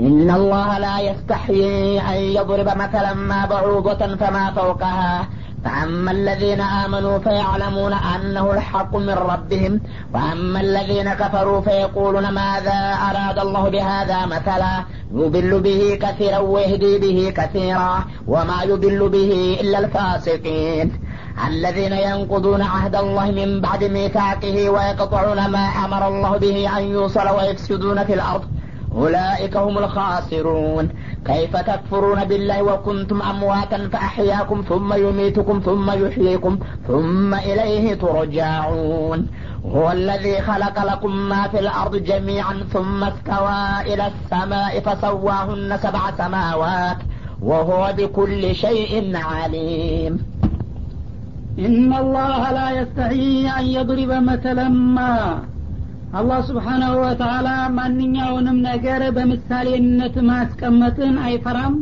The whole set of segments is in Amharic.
إن الله لا يستحيي أن يضرب مثلا ما بعوضة فما فوقها. فأما الذين آمنوا فيعلمون أنه الحق من ربهم وأما الذين كفروا فيقولون ماذا أراد الله بهذا مثلا؟ يضل به كثيرا ويهدي به كثيرا وما يضل به إلا الفاسقين. الذين ينقضون عهد الله من بعد ميثاقه ويقطعون ما أمر الله به أن يوصل ويفسدون في الأرض. أولئك هم الخاسرون. كيف تكفرون بالله وكنتم أمواتا فأحياكم ثم يميتكم ثم يحييكم ثم إليه ترجعون. هو الذي خلق لكم ما في الأرض جميعا ثم استوى إلى السماء فسواهن سبع سماوات وهو بكل شيء عليم. إن الله لا يستحي أن يضرب مثلا ما አላህ ስብሓናሁ ወተላ ማንኛውንም ነገር በምሳሌነት ማስቀመጥን አይፈራም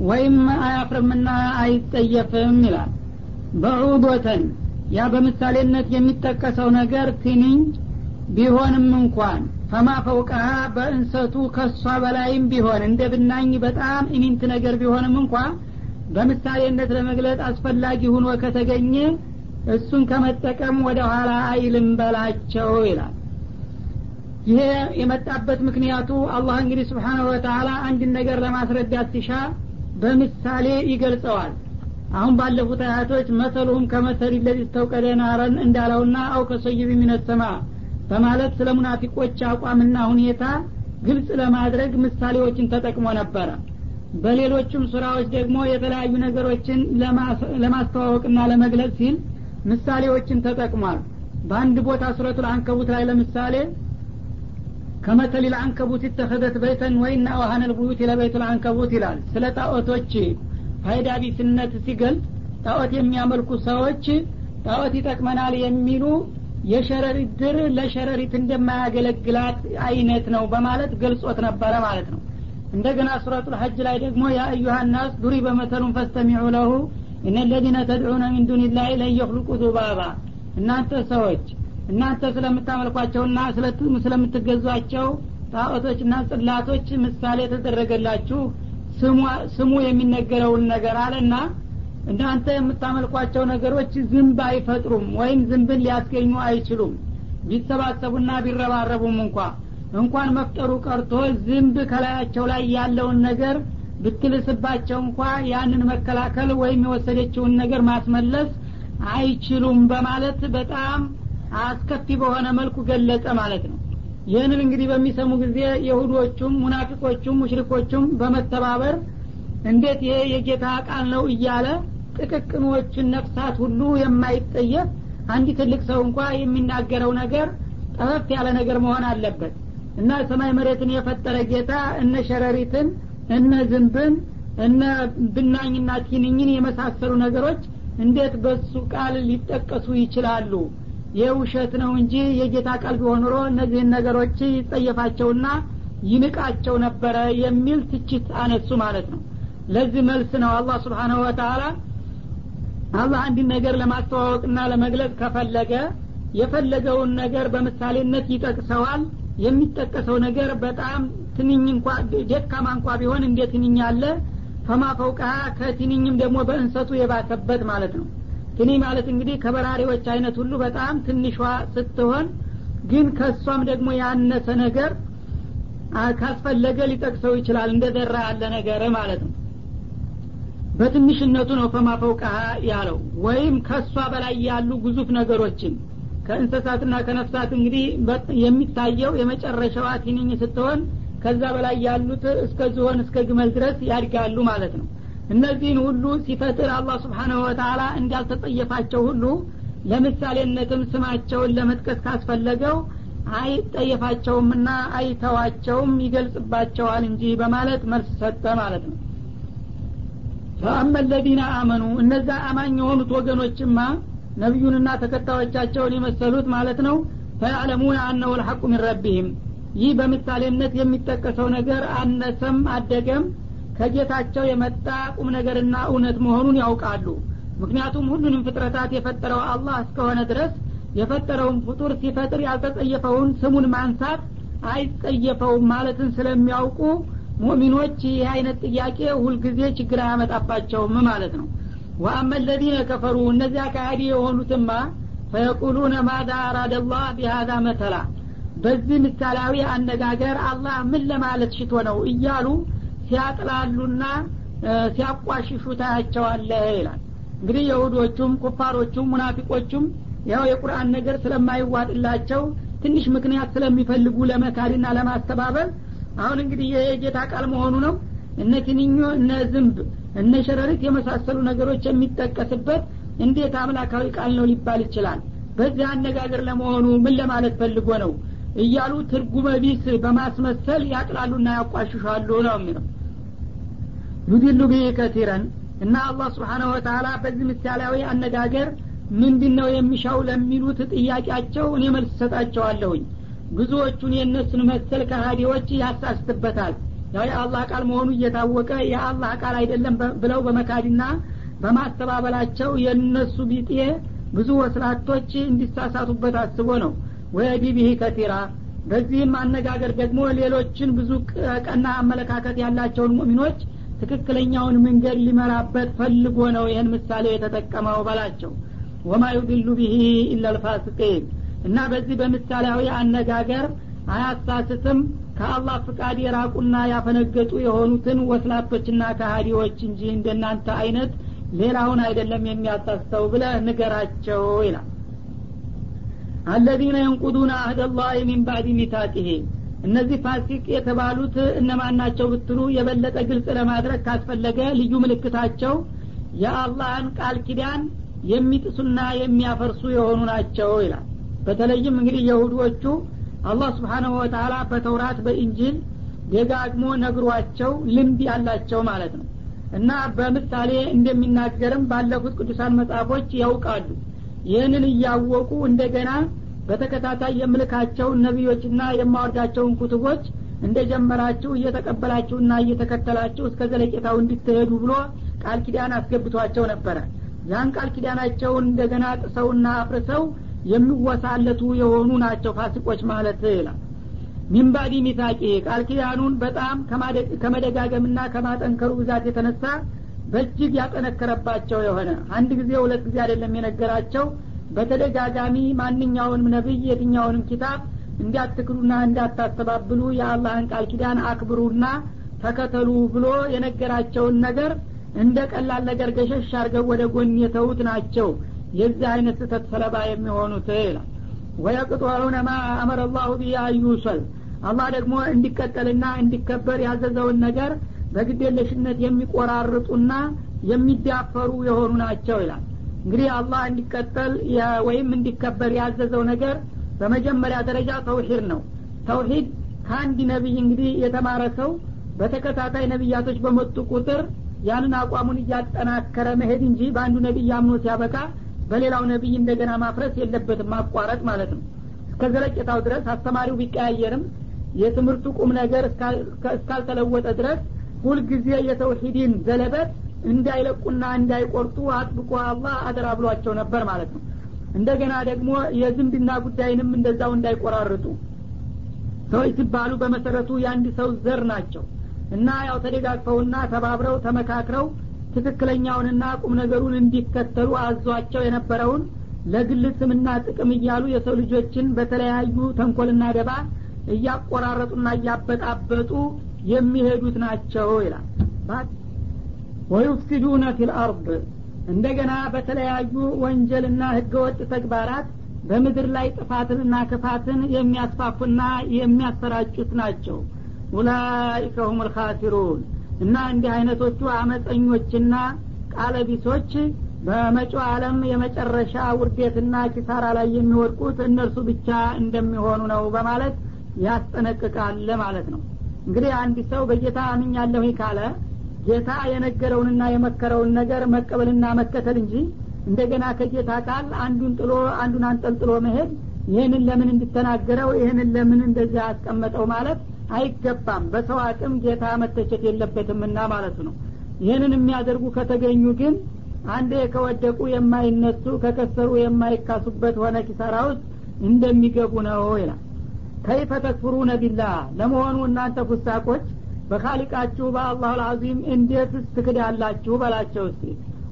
ወይም አያፍርምና አይጠየፍም ይላል። በዑዶተን ያ በምሳሌነት የሚጠቀሰው ነገር ትንኝ ቢሆንም እንኳን ፈማ ፈውቀሃ በእንሰቱ ከሷ በላይም ቢሆን እንደ ብናኝ በጣም ኢሚንት ነገር ቢሆንም እንኳ በምሳሌነት ለመግለጥ አስፈላጊ ሁኖ ከተገኘ እሱን ከመጠቀም ወደ ኋላ አይልም በላቸው ይላል ይሄ የመጣበት ምክንያቱ አላህ እንግዲህ ስብሓናሁ ወተላ አንድን ነገር ለማስረዳት ሲሻ በምሳሌ ይገልጸዋል። አሁን ባለፉት አያቶች መሰሉሁም ከመሰል ለዚ ተውቀደ ናረን እንዳለውና አው ከሰይብ ሚነሰማ በማለት ስለ ሙናፊቆች አቋምና ሁኔታ ግልጽ ለማድረግ ምሳሌዎችን ተጠቅሞ ነበረ። በሌሎችም ስራዎች ደግሞ የተለያዩ ነገሮችን ለማስተዋወቅና ለመግለጽ ሲል ምሳሌዎችን ተጠቅሟል። በአንድ ቦታ ሱረቱል አንከቡት ላይ ለምሳሌ ከመተል ልአንከቡት ይተኸደት በይተን ወይና ዋሀነል ቡዩት ለበይቱ ልአንከቡት ይላል። ስለ ጣዖቶች ፋይዳ ቢስነት ሲገልጽ ጣዖት የሚያመልኩ ሰዎች ጣዖት ይጠቅመናል የሚሉ የሸረሪት ድር ለሸረሪት እንደማያገለግላት አይነት ነው በማለት ገልጾት ነበረ ማለት ነው። እንደገና ሱረቱ ልሐጅ ላይ ደግሞ ያ ናስ ዱሪ በመተሉን ፈስተሚዑ ለሁ እነ ለዚነ ተድዑነ ሚን ለን የክልቁ ዙባባ እናንተ ሰዎች እናንተ ስለምታመልኳቸውና ስለምትገዟቸው ጣዖቶችና ጽላቶች ምሳሌ የተደረገላችሁ ስሙ የሚነገረውን ነገር አለና እናንተ የምታመልኳቸው ነገሮች ዝንብ አይፈጥሩም ወይም ዝንብን ሊያስገኙ አይችሉም። ቢሰባሰቡና ቢረባረቡም እንኳ እንኳን መፍጠሩ ቀርቶ ዝንብ ከላያቸው ላይ ያለውን ነገር ብትልስባቸው እንኳ ያንን መከላከል ወይም የወሰደችውን ነገር ማስመለስ አይችሉም በማለት በጣም አስከፊ በሆነ መልኩ ገለጸ ማለት ነው። ይህንን እንግዲህ በሚሰሙ ጊዜ የሁዶቹም ሙናፊቆቹም ሙሽሪኮቹም በመተባበር እንዴት ይሄ የጌታ ቃል ነው እያለ ጥቅቅኖችን ነፍሳት ሁሉ የማይጠየፍ አንድ ትልቅ ሰው እንኳ የሚናገረው ነገር ጠፈፍ ያለ ነገር መሆን አለበት እና ሰማይ መሬትን የፈጠረ ጌታ እነ ሸረሪትን እነ ዝንብን እነ ብናኝና ቲንኝን የመሳሰሉ ነገሮች እንዴት በሱ ቃል ሊጠቀሱ ይችላሉ ይህ ውሸት ነው እንጂ የጌታ ቃል ቢሆን ኖሮ እነዚህን ነገሮች ይጸየፋቸውና ይንቃቸው ነበረ የሚል ትችት አነሱ ማለት ነው። ለዚህ መልስ ነው አላህ ስብሓናሁ ወተላ አላህ አንድን ነገር ለማስተዋወቅና ለመግለጽ ከፈለገ የፈለገውን ነገር በምሳሌነት ይጠቅሰዋል። የሚጠቀሰው ነገር በጣም ትንኝ እንኳ ደካማ እንኳ ቢሆን እንደ ትንኝ አለ? ፈማ ፈውቀሃ ከትንኝም ደግሞ በእንሰቱ የባሰበት ማለት ነው ትንኝ ማለት እንግዲህ ከበራሪዎች አይነት ሁሉ በጣም ትንሿ ስትሆን ግን ከእሷም ደግሞ ያነሰ ነገር ካስፈለገ ሊጠቅሰው ይችላል እንደ ደራ ያለ ነገር ማለት ነው። በትንሽነቱ ነው ፈማፈውቀሃ ያለው። ወይም ከእሷ በላይ ያሉ ግዙፍ ነገሮችን ከእንስሳትና ከነፍሳት እንግዲህ የሚታየው የመጨረሻዋ ትንኝ ስትሆን ከዛ በላይ ያሉት እስከ ዝሆን እስከ ግመል ድረስ ያድጋሉ ማለት ነው እነዚህን ሁሉ ሲፈጥር አላህ ስብሓናሁ ወተላ እንዳልተጸየፋቸው ሁሉ ለምሳሌነትም ስማቸውን ለመጥቀስ ካስፈለገው አይጠየፋቸውምና አይተዋቸውም ይገልጽባቸዋል እንጂ በማለት መልስ ሰጠ ማለት ነው። ፈአመ ለዚነ አመኑ እነዛ አማኝ የሆኑት ወገኖችማ ነቢዩንና ተከታዮቻቸውን የመሰሉት ማለት ነው ፈያዕለሙን አነሁ ልሐቁ ሚን ረቢህም። ይህ በምሳሌነት የሚጠቀሰው ነገር አነሰም አደገም ከጌታቸው የመጣ ቁም ነገርና እውነት መሆኑን ያውቃሉ። ምክንያቱም ሁሉንም ፍጥረታት የፈጠረው አላህ እስከሆነ ድረስ የፈጠረውን ፍጡር ሲፈጥር ያልተጸየፈውን ስሙን ማንሳት አይጸየፈውም ማለትን ስለሚያውቁ ሙእሚኖች ይህ አይነት ጥያቄ ሁልጊዜ ችግር አያመጣባቸውም ማለት ነው። ወአመ ለዚነ ከፈሩ እነዚያ ከሃዲ የሆኑትማ ፈየቁሉነ ማዛ አራደ ላህ ቢሃዛ መተላ። በዚህ ምሳሌያዊ አነጋገር አላህ ምን ለማለት ሽቶ ነው እያሉ ሲያጥላሉና ሲያቋሽሹ ታያቸዋለህ ይላል። እንግዲህ የሁዶቹም ኩፋሮቹም ሙናፊቆቹም ያው የቁርአን ነገር ስለማይዋጥላቸው ትንሽ ምክንያት ስለሚፈልጉ ለመካድና ለማስተባበል አሁን እንግዲህ ይሄ የጌታ ቃል መሆኑ ነው። እነ ትንኞ እነ ዝንብ እነ ሸረሪት የመሳሰሉ ነገሮች የሚጠቀስበት እንዴት አምላካዊ ቃል ነው ሊባል ይችላል? በዚህ አነጋገር ለመሆኑ ምን ለማለት ፈልጎ ነው? እያሉ ትርጉመ ቢስ በማስመሰል ያጥላሉና ያቋሽሻሉ ነው የሚለው ዩዲሉ ቢህ ከቲረን እና አላህ ስብሓናሁ ወተላ በዚህ ምሳሌያዊ አነጋገር ምንድን ነው የሚሻው ለሚሉት ጥያቄያቸው እኔ መልስ ሰጣቸዋለሁኝ ብዙዎቹን የእነሱን መሰል ከሃዲዎች ያሳስትበታል ያው የአላህ ቃል መሆኑ እየታወቀ የአላህ ቃል አይደለም ብለው በመካድና በማስተባበላቸው የእነሱ ቢጤ ብዙ ወስላቶች እንዲሳሳቱበት አስቦ ነው። ወየዲ ቢሂ ከቲራ በዚህም አነጋገር ደግሞ ሌሎችን ብዙ ቀና አመለካከት ያላቸውን ሙእሚኖች ትክክለኛውን መንገድ ሊመራበት ፈልጎ ነው ይህን ምሳሌ የተጠቀመው በላቸው። ወማ ዩድሉ ቢሂ ኢላ ልፋስቂን እና በዚህ በምሳሌያዊ አነጋገር አያሳስትም ከአላህ ፍቃድ የራቁና ያፈነገጡ የሆኑትን ወስላቶችና ካሃዲዎች እንጂ እንደናንተ አይነት ሌላውን አይደለም የሚያሳስተው ብለ ንገራቸው ይላል። አለዚነ የንቁዱነ አህደላህ ሚን ባዕድ ሚታቂሄ እነዚህ ፋሲቅ የተባሉት እነማን ናቸው ብትሉ የበለጠ ግልጽ ለማድረግ ካስፈለገ ልዩ ምልክታቸው የአላህን ቃል ኪዳን የሚጥሱና የሚያፈርሱ የሆኑ ናቸው ይላል። በተለይም እንግዲህ የሁዶቹ አላህ ስብሓናሁ ወተላ በተውራት በኢንጂል ደጋግሞ ነግሯቸው ልምድ ያላቸው ማለት ነው። እና በምሳሌ እንደሚናገርም ባለፉት ቅዱሳን መጽሐፎች ያውቃሉ። ይህንን እያወቁ እንደገና በተከታታይ የምልካቸውን ነቢዮችና የማወርዳቸውን ኩትቦች እንደጀመራችሁ እየተቀበላችሁና እየተከተላችሁ እስከ ዘለቄታው እንድትሄዱ ብሎ ቃል ኪዳን አስገብቷቸው ነበረ። ያን ቃል ኪዳናቸውን እንደገና ጥሰውና አፍርሰው የሚወሳለቱ የሆኑ ናቸው ፋሲቆች ማለት ይላል። ሚንባዲ ሚታቂ ቃል ኪዳኑን በጣም ከመደጋገምና ከማጠንከሩ ብዛት የተነሳ በእጅግ ያጠነከረባቸው የሆነ አንድ ጊዜ ሁለት ጊዜ አይደለም የነገራቸው በተደጋጋሚ ማንኛውንም ነቢይ የትኛውንም ኪታብ እንዳትክሉና እንዳታስተባብሉ የአላህን ቃል ኪዳን አክብሩና ተከተሉ ብሎ የነገራቸውን ነገር እንደ ቀላል ነገር ገሸሽ አድርገው ወደ ጎን የተዉት ናቸው። የዚህ አይነት ስህተት ሰለባ የሚሆኑት ይላል። ወየቅጦዑነ ማ አመረ ላሁ አዩሰል አላህ ደግሞ እንዲቀጠልና እንዲከበር ያዘዘውን ነገር በግዴለሽነት የሚቆራርጡና የሚዳፈሩ የሆኑ ናቸው ይላል እንግዲህ አላህ እንዲቀጠል ወይም እንዲከበር ያዘዘው ነገር በመጀመሪያ ደረጃ ተውሂድ ነው። ተውሂድ ከአንድ ነቢይ እንግዲህ የተማረ ሰው በተከታታይ ነቢያቶች በመጡ ቁጥር ያንን አቋሙን እያጠናከረ መሄድ እንጂ በአንዱ ነቢይ አምኖ ሲያበቃ በሌላው ነቢይ እንደገና ማፍረስ የለበትም ማቋረጥ ማለት ነው። እስከ ዘለቄታው ድረስ አስተማሪው ቢቀያየርም የትምህርቱ ቁም ነገር እስካልተለወጠ ድረስ ሁልጊዜ የተውሂድን ዘለበት እንዳይለቁና እንዳይቆርጡ አጥብቆ አላህ አደራ ብሏቸው ነበር ማለት ነው። እንደገና ደግሞ የዝምድና ጉዳይንም እንደዛው እንዳይቆራርጡ ሰዎች ሲባሉ በመሰረቱ የአንድ ሰው ዘር ናቸው እና ያው ተደጋግፈውና ተባብረው ተመካክረው ትክክለኛውንና ቁም ነገሩን እንዲከተሉ አዟቸው የነበረውን ለግል ስምና ጥቅም እያሉ የሰው ልጆችን በተለያዩ ተንኮልና ደባ እያቆራረጡና እያበጣበጡ የሚሄዱት ናቸው ይላል ወዩፍሲዱነ ፊልአርድ እንደገና በተለያዩ ወንጀልና ህገወጥ ተግባራት በምድር ላይ ጥፋትንና ክፋትን የሚያስፋፉና የሚያሰራጩት ናቸው። ኡላይከ ሁም ልካሲሩን እና እንዲህ አይነቶቹ አመፀኞችና ቃለቢሶች በመጪው ዓለም የመጨረሻ ውርዴትና ኪሳራ ላይ የሚወድቁት እነርሱ ብቻ እንደሚሆኑ ነው በማለት ያስጠነቅቃል ማለት ነው። እንግዲህ አንድ ሰው በጌታ አምኛለሁ ካለ ጌታ የነገረውንና የመከረውን ነገር መቀበልና መከተል እንጂ እንደገና ከጌታ ቃል አንዱን ጥሎ አንዱን አንጠልጥሎ መሄድ ይህንን ለምን እንድተናገረው ይህንን ለምን እንደዚህ አስቀመጠው ማለት አይገባም። በሰው አቅም ጌታ መተቸት የለበትምና ማለት ነው። ይህንን የሚያደርጉ ከተገኙ ግን አንዴ ከወደቁ የማይነሱ ከከሰሩ የማይካሱበት ሆነ ኪሳራ ውስጥ እንደሚገቡ ነው ይላል። ከይፈ ተክፍሩነ ቢላህ ለመሆኑ እናንተ ፉሳቆች በካሊቃችሁ በአላሁ ልአዚም እንዴት ትክዳላችሁ በላቸው እስቲ።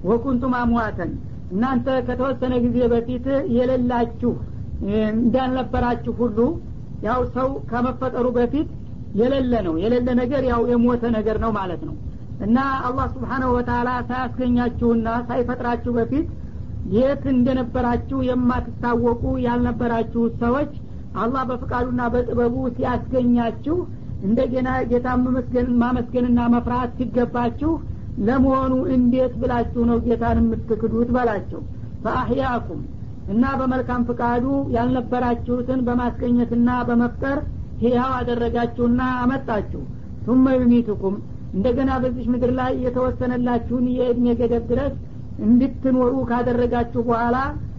ወኩንቱም አምዋተን እናንተ ከተወሰነ ጊዜ በፊት የሌላችሁ እንዳልነበራችሁ ሁሉ ያው ሰው ከመፈጠሩ በፊት የሌለ ነው። የሌለ ነገር ያው የሞተ ነገር ነው ማለት ነው። እና አላህ ስብሓናሁ ወተላ ሳያስገኛችሁና ሳይፈጥራችሁ በፊት የት እንደነበራችሁ የማትታወቁ ያልነበራችሁ ሰዎች አላህ በፍቃዱና በጥበቡ ሲያስገኛችሁ እንደገና ጌታ ማመስገንና መፍራት ሲገባችሁ ለመሆኑ እንዴት ብላችሁ ነው ጌታን የምትክዱት በላቸው? ፈአህያኩም እና በመልካም ፍቃዱ ያልነበራችሁትን በማስገኘትና በመፍጠር ህያው አደረጋችሁና አመጣችሁ። ቱመ ዩሚትኩም እንደገና በዚች ምድር ላይ የተወሰነላችሁን የእድሜ ገደብ ድረስ እንድትኖሩ ካደረጋችሁ በኋላ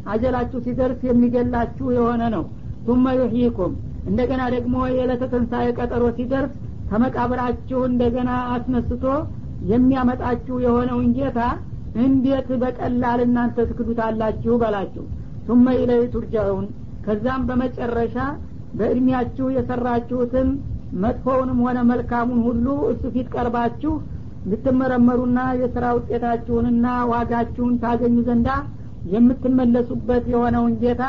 አጀላችሁ ሲደርስ የሚገላችሁ የሆነ ነው። ቱመ ዩሕይኩም እንደገና ደግሞ የዕለተ ትንሣኤ ቀጠሮ ሲደርስ ከመቃብራችሁ እንደገና አስነስቶ የሚያመጣችሁ የሆነውን ጌታ እንዴት በቀላል እናንተ ትክዱታላችሁ በላችሁ ቱመ ኢለይ ቱርጃውን ከዛም በመጨረሻ በእድሜያችሁ የሰራችሁትን መጥፎውንም ሆነ መልካሙን ሁሉ እሱ ፊት ቀርባችሁ ልትመረመሩና የስራ ውጤታችሁንና ዋጋችሁን ታገኙ ዘንዳ የምትመለሱበት የሆነውን ጌታ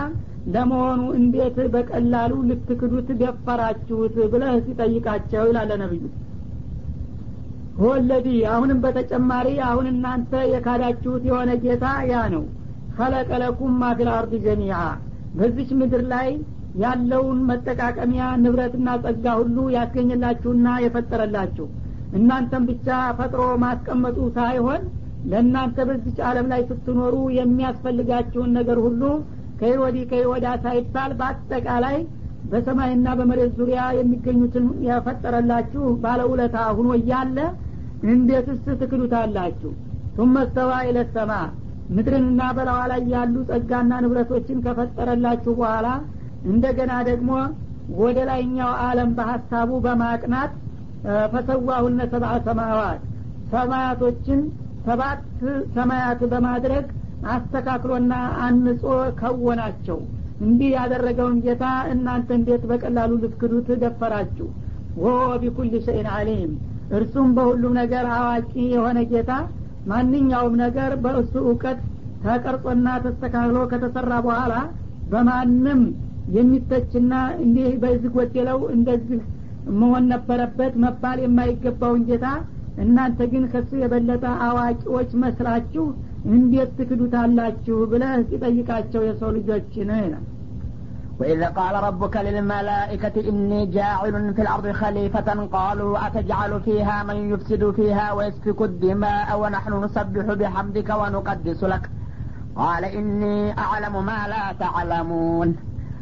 ለመሆኑ እንዴት በቀላሉ ልትክዱት ደፈራችሁት ብለህ ሲጠይቃቸው ይላለ ነብዩ። ወለዲ አሁንም በተጨማሪ አሁን እናንተ የካዳችሁት የሆነ ጌታ ያ ነው። ከለቀለኩም ማፊል አርድ ጀሚዓ። በዚች ምድር ላይ ያለውን መጠቃቀሚያ ንብረትና ጸጋ ሁሉ ያስገኝላችሁና የፈጠረላችሁ። እናንተም ብቻ ፈጥሮ ማስቀመጡ ሳይሆን ለእናንተ በዚች አለም ላይ ስትኖሩ የሚያስፈልጋችሁን ነገር ሁሉ ከይ ወዲህ ሳይባል በአጠቃላይ በሰማይና በመሬት ዙሪያ የሚገኙትን ያፈጠረላችሁ ባለውለታ ሁኖ እያለ እንዴትስ ትክዱታላችሁ? ቱመ ስተዋ ኢለሰማ ምድርንና በላዋ ላይ ያሉ ጸጋና ንብረቶችን ከፈጠረላችሁ በኋላ እንደገና ደግሞ ወደ ላይኛው አለም በሀሳቡ በማቅናት ፈሰዋሁነ ሰብአ ሰማዋት። ሰማያቶችን ሰባት ሰማያት በማድረግ አስተካክሎና አንጾ ከወናቸው። እንዲህ ያደረገውን ጌታ እናንተ እንዴት በቀላሉ ልትክዱት ደፈራችሁ? ወሆ ቢኩል ሸይን አሊም እርሱም በሁሉም ነገር አዋቂ የሆነ ጌታ። ማንኛውም ነገር በእሱ እውቀት ተቀርጾና ተስተካክሎ ከተሰራ በኋላ በማንም የሚተችና እንዲህ በዚህ ጎደለው እንደዚህ መሆን ነበረበት መባል የማይገባውን ጌታ እናንተ ግን ከሱ የበለጠ አዋቂዎች መስላችሁ እንዴት ትክዱታላችሁ ብለህ ሲጠይቃቸው የሰው ልጆችን ይላል وإذ قال ربك للملائكة إني جاعل في الأرض خليفة قالوا أتجعل فيها من يفسد فيها ويسفك الدماء ونحن نسبح بحمدك ونقدس لك قال إني أعلم ما لا تعلمون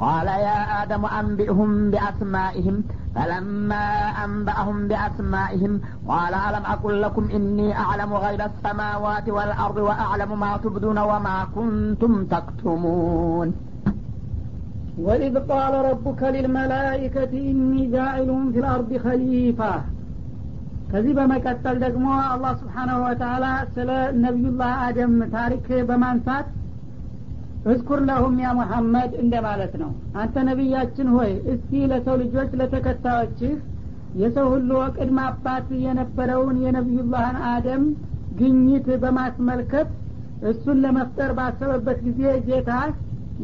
قال يا آدم أنبئهم بأسمائهم فلما أنبأهم بأسمائهم قال ألم أقل لكم إني أعلم غيب السماوات والأرض وأعلم ما تبدون وما كنتم تكتمون وإذ قال ربك للملائكة إني جاعل في الأرض خليفة ከዚህ በመቀጠል ደግሞ አላህ ስብሓናሁ ወተላ ስለ ነቢዩላህ አደም ታሪክ በማንሳት እዝኩር ለሁም ያ ሙሐመድ እንደማለት ነው። አንተ ነቢያችን ሆይ እስቲ ለሰው ልጆች ለተከታዮችህ የሰው ሁሉ ቅድመ አባት የነበረውን የነቢዩላህን አደም ግኝት በማስመልከት እሱን ለመፍጠር ባሰበበት ጊዜ ጌታ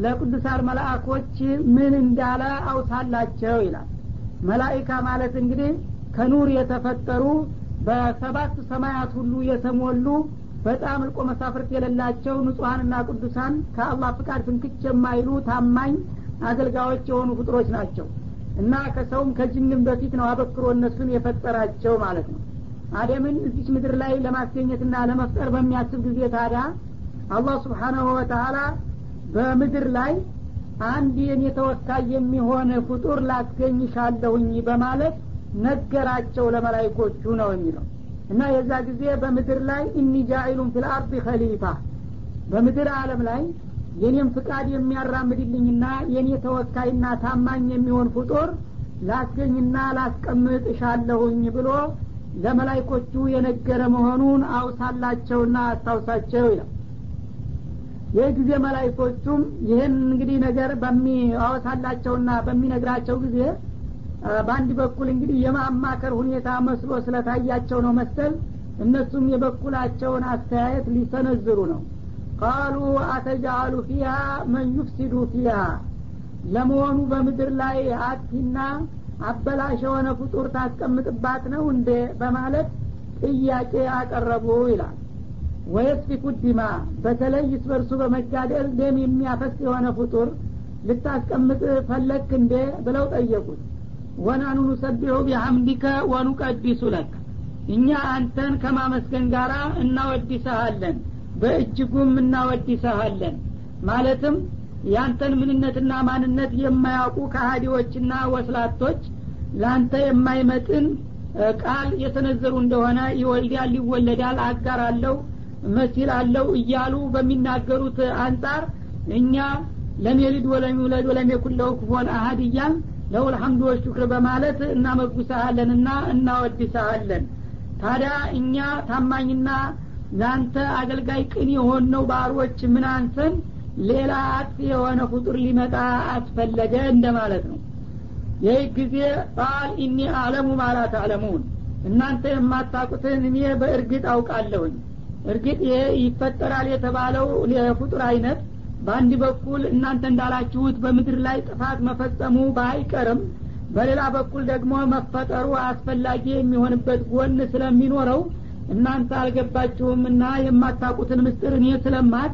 ለቅዱሳን መላእኮች ምን እንዳለ አውሳላቸው ይላል። መላይካ ማለት እንግዲህ ከኑር የተፈጠሩ በሰባት ሰማያት ሁሉ የተሞሉ በጣም እልቆ መሳፍርት የሌላቸው ንጹሀንና ቅዱሳን ከአላህ ፍቃድ ፍንክች የማይሉ ታማኝ አገልጋዮች የሆኑ ፍጥሮች ናቸው። እና ከሰውም ከጅንም በፊት ነው አበክሮ እነሱን የፈጠራቸው ማለት ነው። አደምን እዚች ምድር ላይ ለማስገኘትና ለመፍጠር በሚያስብ ጊዜ ታዲያ አላህ سبحانه وتعالى በምድር ላይ አንድ የኔ ተወካይ የሚሆን ፍጡር ላስገኝሻለሁኝ በማለት ነገራቸው ለመላይኮቹ ነው የሚለው እና የዛ ጊዜ በምድር ላይ إني جاعل في الأرض خليفة በምድር አለም ላይ የኔም ፍቃድ የሚያራምድልኝና የኔ ተወካይና ታማኝ የሚሆን ፍጡር ላስገኝና ላስቀምጥ እሻለሁኝ ብሎ ለመላይኮቹ የነገረ መሆኑን አውሳላቸውና አስታውሳቸው ይላል። ይህ ጊዜ መላይኮቹም ይህን እንግዲህ ነገር በሚያወሳላቸውና በሚነግራቸው ጊዜ በአንድ በኩል እንግዲህ የማማከር ሁኔታ መስሎ ስለታያቸው ነው መሰል እነሱም የበኩላቸውን አስተያየት ሊሰነዝሩ ነው። ቃሉ አተጃአሉ ፊሃ መን ዩፍሲዱ ፊሃ ለመሆኑ በምድር ላይ አጥፊና አበላሽ የሆነ ፍጡር ታስቀምጥባት ነው እንደ በማለት ጥያቄ አቀረቡ ይላል። ወየስፊኩ ዲማ በተለይ ስበርሱ በመጋደል ደም የሚያፈስ የሆነ ፍጡር ልታስቀምጥ ፈለክ እንዴ ብለው ጠየቁት ወናኑ ኑሰቢሁ ቢሐምዲከ ወኑቀዲሱ ለክ። እኛ አንተን ከማመስገን ጋር እናወዲሰሃለን በእጅጉም እናወዲሰሃለን ማለትም ያንተን ምንነትና ማንነት የማያውቁ ከሃዲዎችና ወስላቶች ለአንተ የማይመጥን ቃል የሰነዘሩ እንደሆነ ይወልዳል ይወለዳል አጋር አለው መሲል አለው እያሉ በሚናገሩት አንጻር እኛ የሊድ ወለም ይውለድ ኩፉወን አሀድ እያል ለሁል ሐምዱ ወሽክር በማለት እናመጉሰሃለንና እናወድሰሃለን። ታዲያ እኛ ታማኝና ለአንተ አገልጋይ ቅን የሆነው ባሮች ምን አንሰን ሌላ አጥፊ የሆነ ፍጡር ሊመጣ አስፈለገ እንደማለት ነው። ይህ ጊዜ ቃል ኢኒ አለሙ ማላ ተዕለሙን። እናንተ የማታቁትን እኔ በእርግጥ አውቃለሁኝ። እርግጥ ይሄ ይፈጠራል የተባለው የፍጡር አይነት በአንድ በኩል እናንተ እንዳላችሁት በምድር ላይ ጥፋት መፈጸሙ ባይቀርም በሌላ በኩል ደግሞ መፈጠሩ አስፈላጊ የሚሆንበት ጎን ስለሚኖረው እናንተ አልገባችሁምና የማታቁትን ምስጥር እኔ ስለማቅ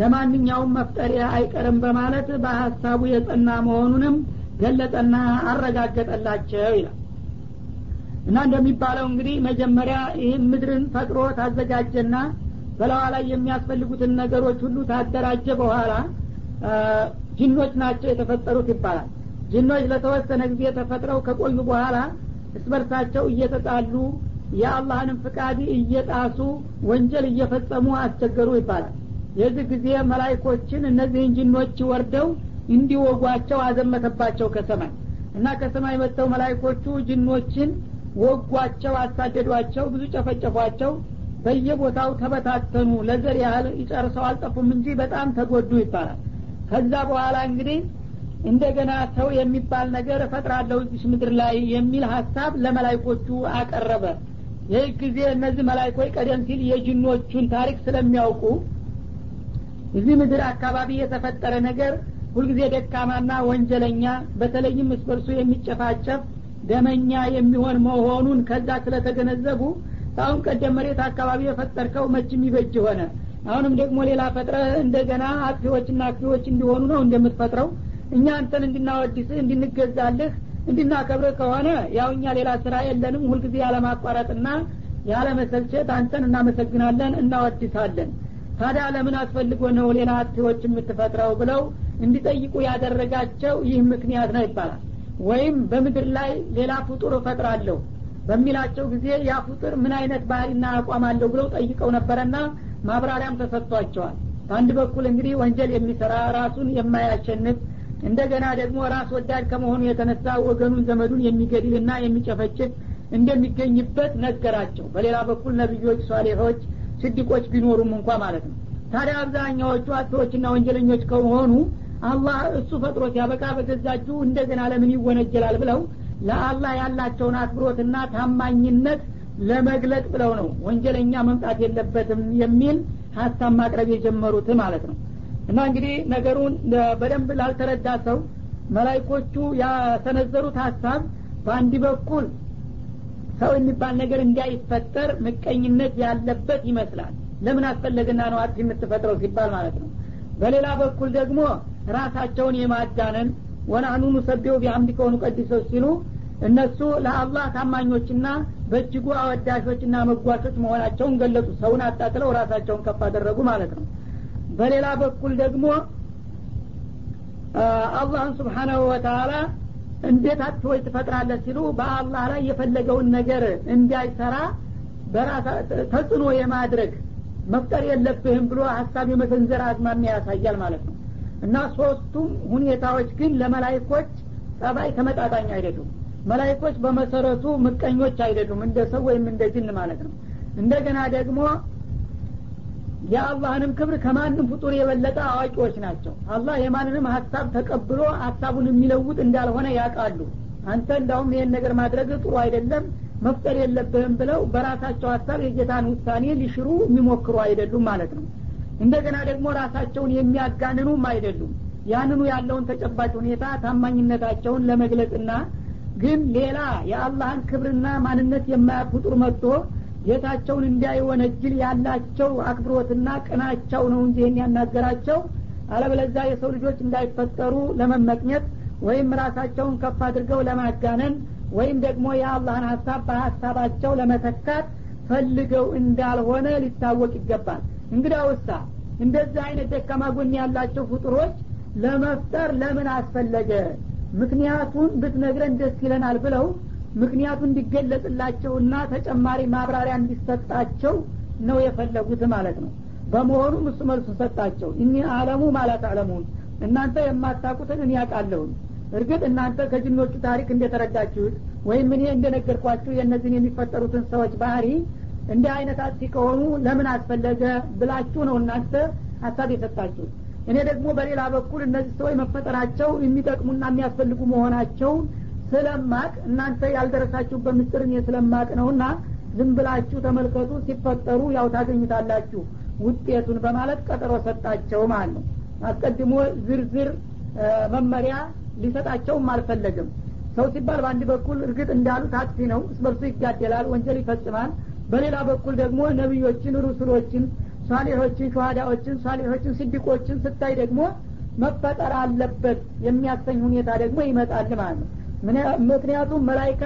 ለማንኛውም መፍጠሪያ አይቀርም በማለት በሀሳቡ የጸና መሆኑንም ገለጠና አረጋገጠላቸው ይላል። እና እንደሚባለው እንግዲህ መጀመሪያ ይህን ምድርን ፈጥሮ ታዘጋጀና በላዋ ላይ የሚያስፈልጉትን ነገሮች ሁሉ ታደራጀ በኋላ ጅኖች ናቸው የተፈጠሩት ይባላል። ጅኖች ለተወሰነ ጊዜ ተፈጥረው ከቆዩ በኋላ እስበርሳቸው እየተጣሉ የአላህንም ፍቃድ እየጣሱ ወንጀል እየፈጸሙ አስቸገሩ ይባላል። የዚህ ጊዜ መላይኮችን እነዚህን ጅኖች ወርደው እንዲወጓቸው አዘመተባቸው ከሰማይ። እና ከሰማይ መጥተው መላይኮቹ ጅኖችን ወጓቸው አሳደዷቸው ብዙ ጨፈጨፏቸው በየቦታው ተበታተኑ። ለዘር ያህል ይጨርሰው አልጠፉም እንጂ በጣም ተጎዱ ይባላል። ከዛ በኋላ እንግዲህ እንደገና ሰው የሚባል ነገር እፈጥራለሁ እዚሽ ምድር ላይ የሚል ሀሳብ ለመላይኮቹ አቀረበ። ይህ ጊዜ እነዚህ መላይኮች ቀደም ሲል የጅኖቹን ታሪክ ስለሚያውቁ እዚህ ምድር አካባቢ የተፈጠረ ነገር ሁልጊዜ ደካማና ወንጀለኛ በተለይም እስበርሱ የሚጨፋጨፍ ደመኛ የሚሆን መሆኑን ከዛ ስለተገነዘቡ አሁን ቀደም መሬት አካባቢ የፈጠርከው መች የሚበጅ ሆነ? አሁንም ደግሞ ሌላ ፈጥረህ እንደገና አጥፊዎችና አክፊዎች እንዲሆኑ ነው እንደምትፈጥረው? እኛ አንተን እንድናወድስህ እንድንገዛልህ እንድናከብርህ ከሆነ ያው እኛ ሌላ ስራ የለንም። ሁልጊዜ ያለማቋረጥና ያለመሰልቸት አንተን እናመሰግናለን እናወድሳለን። ታዲያ ለምን አስፈልጎ ነው ሌላ አጥፊዎች የምትፈጥረው ብለው እንዲጠይቁ ያደረጋቸው ይህ ምክንያት ነው ይባላል። ወይም በምድር ላይ ሌላ ፍጡር እፈጥራለሁ በሚላቸው ጊዜ ያ ፍጡር ምን አይነት ባህሪና አቋም አለው ብለው ጠይቀው ነበረና ማብራሪያም ተሰጥቷቸዋል። በአንድ በኩል እንግዲህ ወንጀል የሚሰራ ራሱን የማያሸንፍ እንደገና ደግሞ ራስ ወዳድ ከመሆኑ የተነሳ ወገኑን ዘመዱን የሚገድልና የሚጨፈጭፍ እንደሚገኝበት ነገራቸው። በሌላ በኩል ነቢዮች ሷሌሆች ስዲቆች ቢኖሩም እንኳ ማለት ነው። ታዲያ አብዛኛዎቹ አጥቶችና ወንጀለኞች ከሆኑ አላህ እሱ ፈጥሮ ሲያበቃ በገዛጁ እንደገና ለምን ይወነጀላል ብለው ለአላህ ያላቸውን አክብሮትና ታማኝነት ለመግለጥ ብለው ነው ወንጀለኛ መምጣት የለበትም የሚል ሀሳብ ማቅረብ የጀመሩት ማለት ነው። እና እንግዲህ ነገሩን በደንብ ላልተረዳ ሰው መላይኮቹ ያሰነዘሩት ሀሳብ በአንድ በኩል ሰው የሚባል ነገር እንዳይፈጠር ምቀኝነት ያለበት ይመስላል። ለምን አስፈለግና ነው አጥፊ የምትፈጥረው ሲባል ማለት ነው። በሌላ በኩል ደግሞ ራሳቸውን የማዳነን ወናኑ ኑሰቢው ቢሐምድ ከሆኑ ቀዲሶች ሲሉ እነሱ ለአላህ ታማኞችና በእጅጉ አወዳሾችና መጓሾች መሆናቸውን ገለጹ። ሰውን አጣጥለው ራሳቸውን ከፍ አደረጉ ማለት ነው። በሌላ በኩል ደግሞ አላህን ስብሓናሁ ወተላ እንዴት አጥፊዎች ትፈጥራለህ ሲሉ በአላህ ላይ የፈለገውን ነገር እንዳይሰራ ተጽዕኖ የማድረግ መፍጠር የለብህም ብሎ ሀሳብ የመሰንዘር አዝማሚያ ያሳያል ማለት ነው። እና ሶስቱም ሁኔታዎች ግን ለመላይኮች ጸባይ ተመጣጣኝ አይደሉም መላይኮች በመሰረቱ ምቀኞች አይደሉም እንደ ሰው ወይም እንደ ጅን ማለት ነው። እንደገና ደግሞ የአላህንም ክብር ከማንም ፍጡር የበለጠ አዋቂዎች ናቸው። አላህ የማንንም ሀሳብ ተቀብሎ ሀሳቡን የሚለውጥ እንዳልሆነ ያውቃሉ። አንተ እንዳውም ይሄን ነገር ማድረግ ጥሩ አይደለም መፍጠር የለብህም ብለው በራሳቸው ሀሳብ የጌታን ውሳኔ ሊሽሩ የሚሞክሩ አይደሉም ማለት ነው። እንደገና ደግሞ ራሳቸውን የሚያጋንኑም አይደሉም። ያንኑ ያለውን ተጨባጭ ሁኔታ ታማኝነታቸውን ለመግለጽና ግን ሌላ የአላህን ክብርና ማንነት የማያቅ ፍጡር መጥቶ ጌታቸውን እንዳይወነጅል ያላቸው አክብሮትና ቅናቸው ነው እንጂ ይህን ያናገራቸው። አለበለዛ የሰው ልጆች እንዳይፈጠሩ ለመመቅኘት ወይም ራሳቸውን ከፍ አድርገው ለማጋነን ወይም ደግሞ የአላህን ሀሳብ በሀሳባቸው ለመተካት ፈልገው እንዳልሆነ ሊታወቅ ይገባል። እንግዳ ውሳ እንደዚህ አይነት ደካማ ጎን ያላቸው ፍጡሮች ለመፍጠር ለምን አስፈለገ ምክንያቱን ብትነግረን ደስ ይለናል ብለው ምክንያቱ እንዲገለጽላቸውና ተጨማሪ ማብራሪያ እንዲሰጣቸው ነው የፈለጉት ማለት ነው። በመሆኑም እሱ መልሱን ሰጣቸው። እኒ አለሙ ማለት አለሙን እናንተ የማታቁትን እኔ ያውቃለሁኝ እርግጥ እናንተ ከጅኖቹ ታሪክ እንደተረዳችሁት ወይም እኔ እንደነገርኳችሁ የእነዚህን የሚፈጠሩትን ሰዎች ባህሪ እንዲህ አይነት አጥፊ ከሆኑ ለምን አስፈለገ ብላችሁ ነው እናንተ ሀሳብ የሰጣችሁት እኔ ደግሞ በሌላ በኩል እነዚህ ሰዎች መፈጠራቸው የሚጠቅሙና የሚያስፈልጉ መሆናቸው ስለማቅ እናንተ ያልደረሳችሁበት ምስጥር እኔ ስለማቅ ነውና ዝም ብላችሁ ተመልከቱ። ሲፈጠሩ ያው ታገኙታላችሁ ውጤቱን በማለት ቀጠሮ ሰጣቸው ማለት ነው። አስቀድሞ ዝርዝር መመሪያ ሊሰጣቸውም አልፈለግም ሰው ሲባል በአንድ በኩል እርግጥ እንዳሉት አጥፊ ነው እስበርሱ ይጋደላል ወንጀል ይፈጽማል። በሌላ በኩል ደግሞ ነቢዮችን ሩሱሎችን ሳሌሖችን ሸሃዳዎችን ሳሌሖችን ስዲቆችን ስታይ ደግሞ መፈጠር አለበት የሚያሰኝ ሁኔታ ደግሞ ይመጣል ማለት ነው። ምክንያቱም መላይካ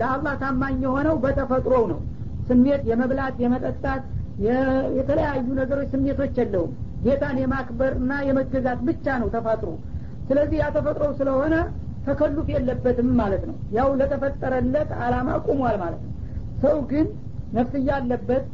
ለአላህ ታማኝ የሆነው በተፈጥሮው ነው። ስሜት የመብላት የመጠጣት የተለያዩ ነገሮች ስሜቶች የለውም። ጌታን የማክበር እና የመገዛት ብቻ ነው ተፈጥሮ። ስለዚህ ያ ተፈጥሮው ስለሆነ ተከሉፍ የለበትም ማለት ነው። ያው ለተፈጠረለት አላማ ቁሟል ማለት ነው። ሰው ግን ነፍስያ አለበት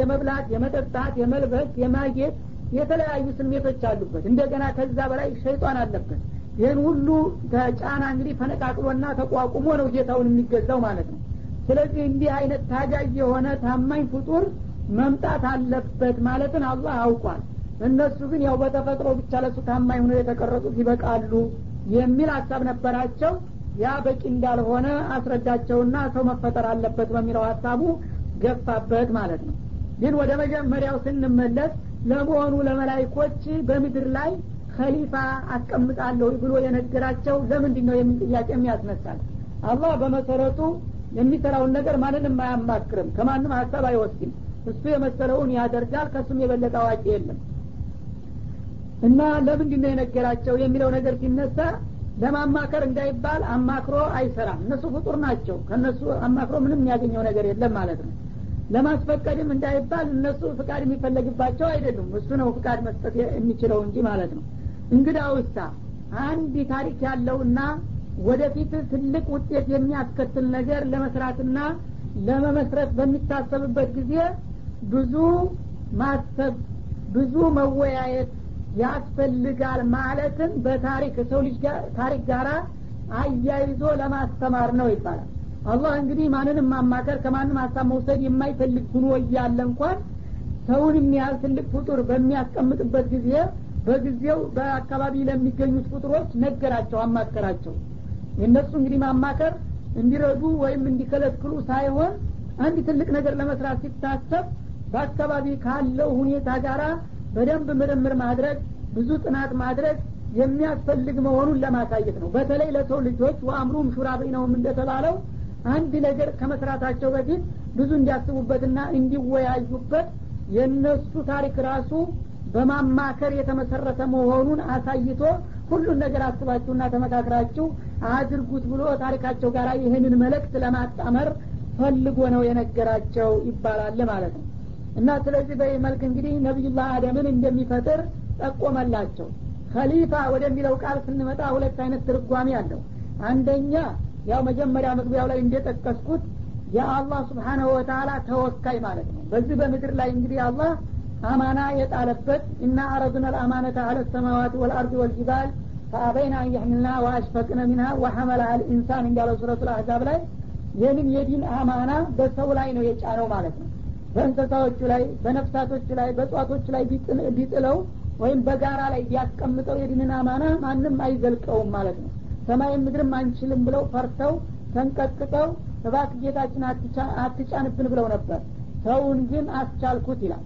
የመብላት የመጠጣት የመልበስ የማጌጥ የተለያዩ ስሜቶች አሉበት። እንደገና ከዛ በላይ ሸይጣን አለበት። ይህን ሁሉ ተጫና እንግዲህ ፈነቃቅሎና ተቋቁሞ ነው ጌታውን የሚገዛው ማለት ነው። ስለዚህ እንዲህ አይነት ታጋይ የሆነ ታማኝ ፍጡር መምጣት አለበት ማለትን አላህ አውቋል። እነሱ ግን ያው በተፈጥሮ ብቻ ለሱ ታማኝ ሆነው የተቀረጹት ይበቃሉ የሚል ሀሳብ ነበራቸው። ያ በቂ እንዳልሆነ አስረዳቸውና ሰው መፈጠር አለበት በሚለው ሀሳቡ ገፋበት ማለት ነው። ግን ወደ መጀመሪያው ስንመለስ ለመሆኑ ለመላይኮች በምድር ላይ ከሊፋ አስቀምጣለሁ ብሎ የነገራቸው ለምንድን ነው የሚል ጥያቄ ያስነሳል አላህ በመሰረቱ የሚሰራውን ነገር ማንንም አያማክርም ከማንም ሀሳብ አይወስድም። እሱ የመሰለውን ያደርጋል ከእሱም የበለጠ አዋቂ የለም። እና ለምንድን ነው የነገራቸው የሚለው ነገር ሲነሳ ለማማከር እንዳይባል አማክሮ አይሰራም። እነሱ ፍጡር ናቸው። ከእነሱ አማክሮ ምንም የሚያገኘው ነገር የለም ማለት ነው ለማስፈቀድም እንዳይባል እነሱ ፍቃድ የሚፈለግባቸው አይደሉም። እሱ ነው ፍቃድ መስጠት የሚችለው እንጂ ማለት ነው። እንግዳ ውሳ አንድ ታሪክ ያለውና ወደፊት ትልቅ ውጤት የሚያስከትል ነገር ለመስራትና ለመመስረት በሚታሰብበት ጊዜ ብዙ ማሰብ ብዙ መወያየት ያስፈልጋል ማለትን በታሪክ ሰው ልጅ ታሪክ ጋር አያይዞ ለማስተማር ነው ይባላል አላህ እንግዲህ ማንንም ማማከር ከማንም ሀሳብ መውሰድ የማይፈልግ ሁኖ እያለ እንኳን ሰውን የሚያህል ትልቅ ፍጡር በሚያስቀምጥበት ጊዜ በጊዜው በአካባቢ ለሚገኙት ፍጡሮች ነገራቸው አማከራቸው። የእነሱ እንግዲህ ማማከር እንዲረዱ ወይም እንዲከለክሉ ሳይሆን አንድ ትልቅ ነገር ለመስራት ሲታሰብ በአካባቢ ካለው ሁኔታ ጋር በደንብ ምርምር ማድረግ ብዙ ጥናት ማድረግ የሚያስፈልግ መሆኑን ለማሳየት ነው። በተለይ ለሰው ልጆች ወአምሩም ሹራ በይነውም እንደተባለው አንድ ነገር ከመስራታቸው በፊት ብዙ እንዲያስቡበትና እንዲወያዩበት የእነሱ ታሪክ ራሱ በማማከር የተመሰረተ መሆኑን አሳይቶ ሁሉን ነገር አስባችሁና ተመካክራችሁ አድርጉት ብሎ ታሪካቸው ጋር ይህንን መልእክት ለማጣመር ፈልጎ ነው የነገራቸው ይባላል ማለት ነው። እና ስለዚህ በዚህ መልክ እንግዲህ ነቢዩላህ አደምን እንደሚፈጥር ጠቆመላቸው። ከሊፋ ወደሚለው ቃል ስንመጣ ሁለት አይነት ትርጓሜ አለው። አንደኛ ያው መጀመሪያ መግቢያው ላይ እንደጠቀስኩት የአላህ ስብሓናሁ ወተላ ተወካይ ማለት ነው። በዚህ በምድር ላይ እንግዲህ አላህ አማና የጣለበት እና አረዱና ልአማነተ አለ ሰማዋት ወልአርድ ወልጅባል ፈአበይና አንየሕምልና ወአሽፈቅነ ሚንሃ ወሐመላሃ ልኢንሳን እንዳለው ሱረቱ ልአሕዛብ ላይ ይህንን የዲን አማና በሰው ላይ ነው የጫነው ማለት ነው። በእንስሳዎቹ ላይ በነፍሳቶቹ ላይ በእጽዋቶቹ ላይ ቢጥለው ወይም በጋራ ላይ ቢያስቀምጠው የዲንን አማና ማንም አይዘልቀውም ማለት ነው ሰማይም ምድርም አንችልም ብለው ፈርተው ተንቀጥቅጠው እባክ ጌታችን አትጫንብን ብለው ነበር። ሰውን ግን አስቻልኩት ይላል።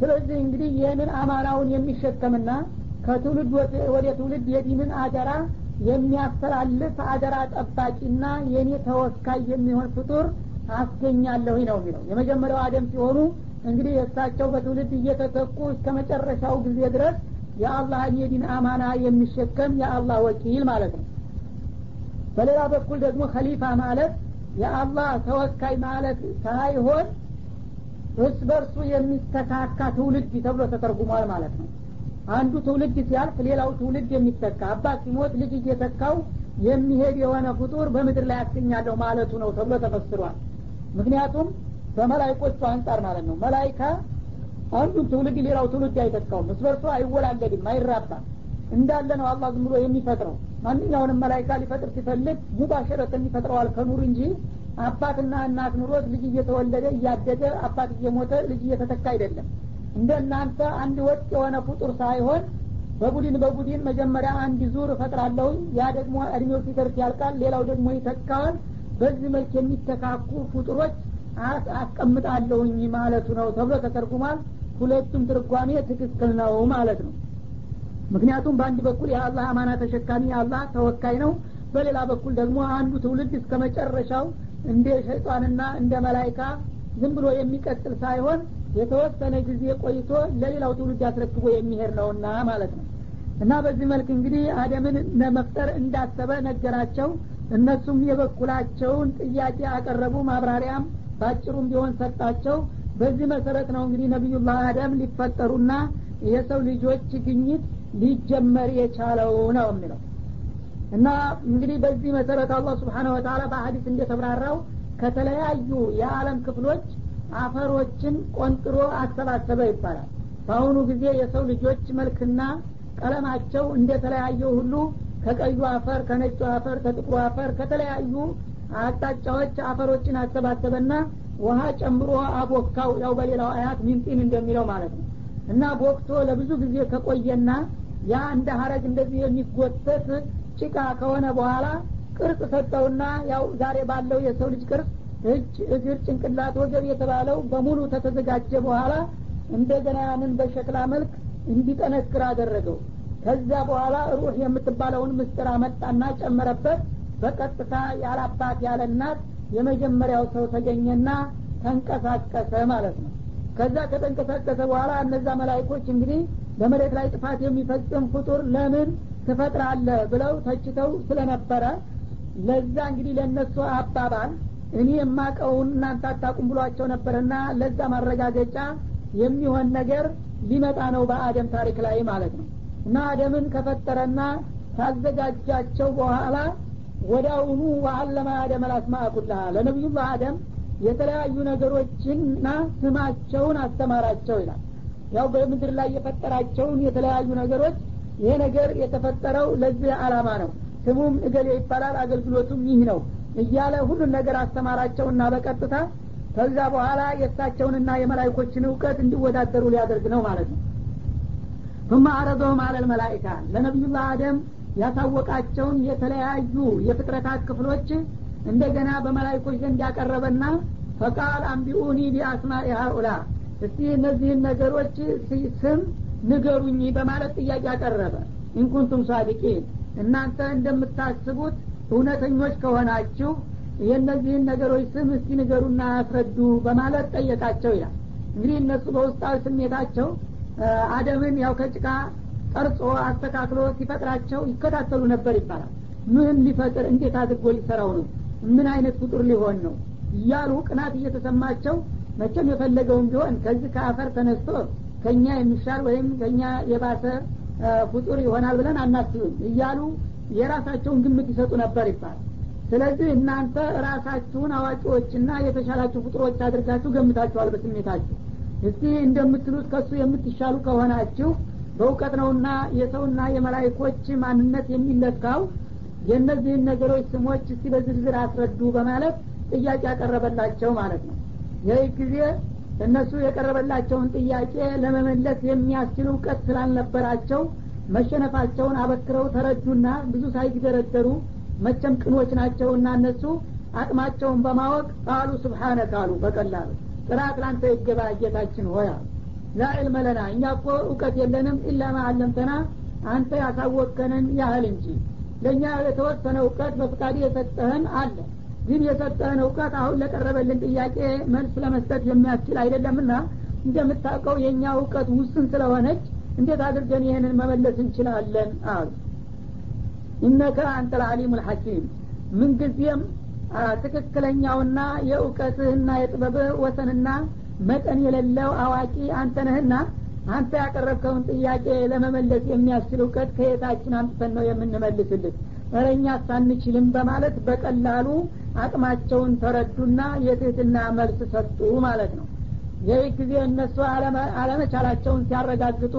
ስለዚህ እንግዲህ ይህንን አማናውን የሚሸከምና ከትውልድ ወደ ትውልድ የዲንን አደራ የሚያስተላልፍ አደራ ጠባቂና የእኔ ተወካይ የሚሆን ፍጡር አስገኛለሁኝ ነው የሚለው። የመጀመሪያው አደም ሲሆኑ እንግዲህ የእሳቸው በትውልድ እየተተኩ እስከ መጨረሻው ጊዜ ድረስ የአላህን የዲን አማና የሚሸከም የአላህ ወኪል ማለት ነው በሌላ በኩል ደግሞ ከሊፋ ማለት የአላህ ተወካይ ማለት ሳይሆን እርስ በርሱ የሚስተካካ ትውልድ ተብሎ ተተርጉሟል ማለት ነው። አንዱ ትውልድ ሲያልፍ ሌላው ትውልድ የሚተካ አባት ሲሞት ልጅ እየተካው የሚሄድ የሆነ ፍጡር በምድር ላይ ያስገኛለሁ ማለቱ ነው ተብሎ ተፈስሯል። ምክንያቱም በመላይኮቹ አንጻር ማለት ነው። መላይካ አንዱን ትውልድ ሌላው ትውልድ አይተካውም እስበርሱ አይወላለድም አይራባም። እንዳለ ነው አላህ ዝም ብሎ የሚፈጥረው ማንኛውንም መላይካ ሊፈጥር ሲፈልግ ሙባሸረትን ይፈጥረዋል ከኑር እንጂ አባትና እናት ኑሮት ልጅ እየተወለደ እያደገ አባት እየሞተ ልጅ እየተተካ አይደለም። እንደ እናንተ አንድ ወጥ የሆነ ፍጡር ሳይሆን በቡድን በቡድን መጀመሪያ አንድ ዙር እፈጥራለሁ ያ ደግሞ እድሜው ሲደርስ ያልቃል ሌላው ደግሞ ይተካዋል። በዚህ መልክ የሚተካኩ ፍጡሮች አስቀምጣለሁኝ ማለቱ ነው ተብሎ ተተርጉሟል። ሁለቱም ትርጓሜ ትክክል ነው ማለት ነው ምክንያቱም በአንድ በኩል የአላህ አማና ተሸካሚ የአላህ ተወካይ ነው በሌላ በኩል ደግሞ አንዱ ትውልድ እስከ መጨረሻው እንደ ሸይጣንና እንደ መላይካ ዝም ብሎ የሚቀጥል ሳይሆን የተወሰነ ጊዜ ቆይቶ ለሌላው ትውልድ አስረክቦ የሚሄድ ነውና ማለት ነው። እና በዚህ መልክ እንግዲህ አደምን ለመፍጠር እንዳሰበ ነገራቸው። እነሱም የበኩላቸውን ጥያቄ አቀረቡ ማብራሪያም ባጭሩም ቢሆን ሰጣቸው። በዚህ መሰረት ነው እንግዲህ ነቢዩላህ አደም ሊፈጠሩና የሰው ልጆች ግኝት ሊጀመር የቻለው ነው የሚለው። እና እንግዲህ በዚህ መሰረት አላህ ስብሓነ ወተላ በሀዲስ እንደተብራራው ከተለያዩ የዓለም ክፍሎች አፈሮችን ቆንጥሮ አሰባሰበ ይባላል። በአሁኑ ጊዜ የሰው ልጆች መልክና ቀለማቸው እንደተለያየው ሁሉ ከቀዩ አፈር ከነጩ አፈር ከጥቁሩ አፈር ከተለያዩ አቅጣጫዎች አፈሮችን አሰባሰበና ውሃ ጨምሮ አቦካው ያው በሌላው አያት ሚንጢን እንደሚለው ማለት ነው። እና ቦክቶ ለብዙ ጊዜ ከቆየና ያ እንደ ሀረግ እንደዚህ የሚጎተት ጭቃ ከሆነ በኋላ ቅርጽ ሰጠውና ያው ዛሬ ባለው የሰው ልጅ ቅርጽ እጅ እግር ጭንቅላት ወገብ የተባለው በሙሉ ተተዘጋጀ በኋላ እንደገና ያንን በሸክላ መልክ እንዲጠነክር አደረገው። ከዚያ በኋላ ሩህ የምትባለውን ምስጥር አመጣና ጨመረበት። በቀጥታ ያላባት ያለ እናት የመጀመሪያው ሰው ተገኘና ተንቀሳቀሰ ማለት ነው። ከዛ ከተንቀሳቀሰ በኋላ እነዛ መላይኮች እንግዲህ በመሬት ላይ ጥፋት የሚፈጽም ፍጡር ለምን ትፈጥራለህ ብለው ተችተው ስለነበረ ለዛ እንግዲህ ለእነሱ አባባል እኔ የማቀውን እናንተ አታቁም ብሏቸው ነበርና ለዛ ማረጋገጫ የሚሆን ነገር ሊመጣ ነው በአደም ታሪክ ላይ ማለት ነው። እና አደምን ከፈጠረና ካዘጋጃቸው በኋላ ወዳውኑ ወአለማ አደም አልአስማ ኩላሃ አደም የተለያዩ ነገሮችንና ስማቸውን አስተማራቸው ይላል ያው በምድር ላይ የፈጠራቸውን የተለያዩ ነገሮች ይሄ ነገር የተፈጠረው ለዚህ አላማ ነው። ስሙም እገሌ ይባላል አገልግሎቱም ይህ ነው እያለ ሁሉን ነገር አስተማራቸውና በቀጥታ ከዛ በኋላ የእሳቸውንና የመላይኮችን እውቀት እንዲወዳደሩ ሊያደርግ ነው ማለት ነው። ثم አረዶም አለል መላይካ ለነቢዩላህ አደም ያሳወቃቸውን የተለያዩ የፍጥረታት ክፍሎች እንደገና በመላይኮች ዘንድ ያቀረበና ፈቃል አንቢኡኒ ቢአስማኢ ሀኡላ እስቲ እነዚህን ነገሮች ስም ንገሩኝ በማለት ጥያቄ አቀረበ። ኢንኩንቱም ሳዲቂን እናንተ እንደምታስቡት እውነተኞች ከሆናችሁ የእነዚህን ነገሮች ስም እስቲ ንገሩና አስረዱ በማለት ጠየቃቸው ይላል። እንግዲህ እነሱ በውስጣዊ ስሜታቸው አደምን ያው ከጭቃ ቀርጾ አስተካክሎ ሲፈጥራቸው ይከታተሉ ነበር ይባላል። ምን ሊፈጥር እንዴት አድርጎ ሊሰራው ነው? ምን አይነት ፍጡር ሊሆን ነው? እያሉ ቅናት እየተሰማቸው መቼም የፈለገውም ቢሆን ከዚህ ከአፈር ተነስቶ ከኛ የሚሻል ወይም ከኛ የባሰ ፍጡር ይሆናል ብለን አናስብም እያሉ የራሳቸውን ግምት ይሰጡ ነበር ይባላል ስለዚህ እናንተ ራሳችሁን አዋቂዎችና የተሻላችሁ ፍጡሮች አድርጋችሁ ገምታችኋል በስሜታችሁ። እስቲ እንደምትሉት ከሱ የምትሻሉ ከሆናችሁ በእውቀት ነውና የሰውና የመላይኮች ማንነት የሚለካው የእነዚህን ነገሮች ስሞች እስቲ በዝርዝር አስረዱ በማለት ጥያቄ ያቀረበላቸው ማለት ነው ይህ ጊዜ እነሱ የቀረበላቸውን ጥያቄ ለመመለስ የሚያስችል እውቀት ስላልነበራቸው መሸነፋቸውን አበክረው ተረዱና ብዙ ሳይደረደሩ መቸም ቅኖች ናቸውና እነሱ አቅማቸውን በማወቅ ቃሉ ስብሓነ ካሉ በቀላሉ። ጥራት ላንተ ይገባ ጌታችን ሆያ ላዕልመ ለና እኛ እኮ እውቀት የለንም ኢላ ማአለምተና አንተ ያሳወቅከንን ያህል እንጂ። ለእኛ የተወሰነ እውቀት በፍቃድ የሰጠህን አለ ግን የሰጠህን እውቀት አሁን ለቀረበልን ጥያቄ መልስ ለመስጠት የሚያስችል አይደለምና እንደምታውቀው የእኛ እውቀት ውስን ስለሆነች እንዴት አድርገን ይህንን መመለስ እንችላለን አሉ። ኢነከ አንተ ልአሊሙ ልሐኪም ምንጊዜም ትክክለኛውና የእውቀትህና የጥበብህ ወሰንና መጠን የሌለው አዋቂ አንተ ነህና አንተ ያቀረብከውን ጥያቄ ለመመለስ የሚያስችል እውቀት ከየታችን አምጥተን ነው የምንመልስልህ እረኛ ሳንችልም በማለት በቀላሉ አቅማቸውን ተረዱና የትህትና መልስ ሰጡ ማለት ነው። ይህ ጊዜ እነሱ አለመቻላቸውን ሲያረጋግጡ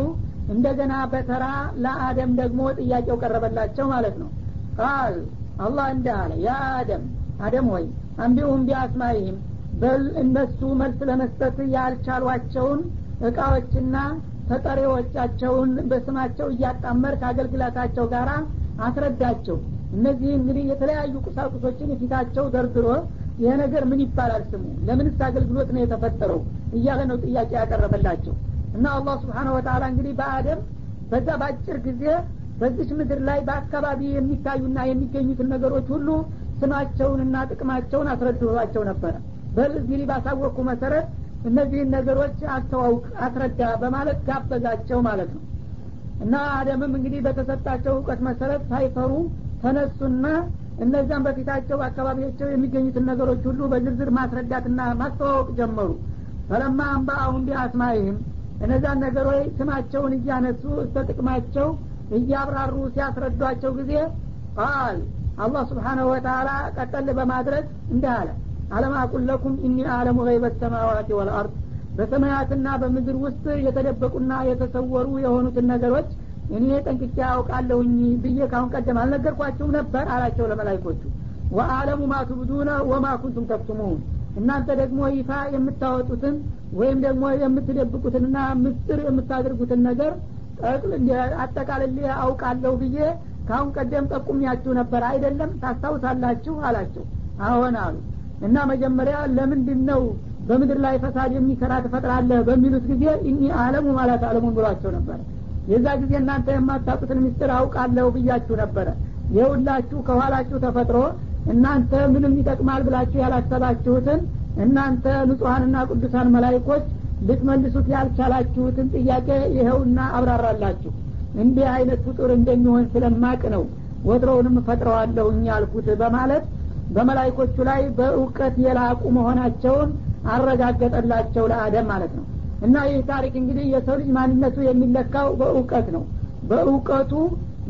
እንደገና በተራ ለአደም ደግሞ ጥያቄው ቀረበላቸው ማለት ነው። ቃል አላህ እንደ አለ ያ አደም አደም ሆይ አንቢሁም ቢአስማይህም በል እነሱ መልስ ለመስጠት ያልቻሏቸውን እቃዎችና ተጠሪዎቻቸውን በስማቸው እያጣመር ከአገልግሎታቸው ጋር አስረዳቸው። እነዚህ እንግዲህ የተለያዩ ቁሳቁሶችን ፊታቸው ደርድሮ ይህ ነገር ምን ይባላል ስሙ? ለምንስ አገልግሎት ነው የተፈጠረው? እያለ ነው ጥያቄ ያቀረበላቸው። እና አላህ ስብሓነ ወተላ እንግዲህ በአደም በዛ በአጭር ጊዜ በዚች ምድር ላይ በአካባቢ የሚታዩና የሚገኙትን ነገሮች ሁሉ ስማቸውንና ጥቅማቸውን አስረድቷቸው ነበረ በዚህ ባሳወቅኩ መሰረት እነዚህን ነገሮች አስተዋውቅ አስረዳ በማለት ጋበዛቸው ማለት ነው እና አደምም እንግዲህ በተሰጣቸው እውቀት መሰረት ሳይፈሩ ተነሱና እነዛም በፊታቸው አካባቢያቸው የሚገኙትን ነገሮች ሁሉ በዝርዝር ማስረዳትና ማስተዋወቅ ጀመሩ። ፈለማ አንባ አሁን ቢአስማይህም እነዛን ነገሮች ስማቸውን እያነሱ እስተ ጥቅማቸው እያብራሩ ሲያስረዷቸው ጊዜ ቃል አላህ ስብሓናሁ ወተላ ቀጠል በማድረግ እንዲህ አለ አለም አቁል ለኩም ኢኒ አለሙ ገይበ ሰማዋት ወልአርድ በሰማያትና በምድር ውስጥ የተደበቁና የተሰወሩ የሆኑትን ነገሮች እኔ ጠንቅቄ ያውቃለሁኝ ብዬ ካሁን ቀደም አልነገርኳችሁም ነበር አላቸው ለመላይኮቹ ወአለሙ ማ ትብዱነ ወማ ኩንቱም ተክቱሙን። እናንተ ደግሞ ይፋ የምታወጡትን ወይም ደግሞ የምትደብቁትንና ምስጥር የምታደርጉትን ነገር አጠቃልል አውቃለሁ ብዬ ካሁን ቀደም ጠቁሚያችሁ ነበር አይደለም? ታስታውሳላችሁ? አላቸው። አሁን አሉ። እና መጀመሪያ ለምንድን ነው በምድር ላይ ፈሳድ የሚሰራ ትፈጥራለህ በሚሉት ጊዜ እኒ አለሙ ማለት አለሙን ብሏቸው ነበረ የዛ ጊዜ እናንተ የማታውቁትን ምስጢር አውቃለሁ ብያችሁ ነበረ። የሁላችሁ ከኋላችሁ ተፈጥሮ እናንተ ምንም ይጠቅማል ብላችሁ ያላሰባችሁትን እናንተ ንጹሐንና ቅዱሳን መላይኮች ልትመልሱት ያልቻላችሁትን ጥያቄ ይኸውና አብራራላችሁ። እንዲህ አይነት ፍጡር እንደሚሆን ስለማቅ ነው ወትሮውንም ፈጥረዋለሁኝ ያልኩት በማለት በመላይኮቹ ላይ በእውቀት የላቁ መሆናቸውን አረጋገጠላቸው ለአደም ማለት ነው። እና ይህ ታሪክ እንግዲህ የሰው ልጅ ማንነቱ የሚለካው በእውቀት ነው። በእውቀቱ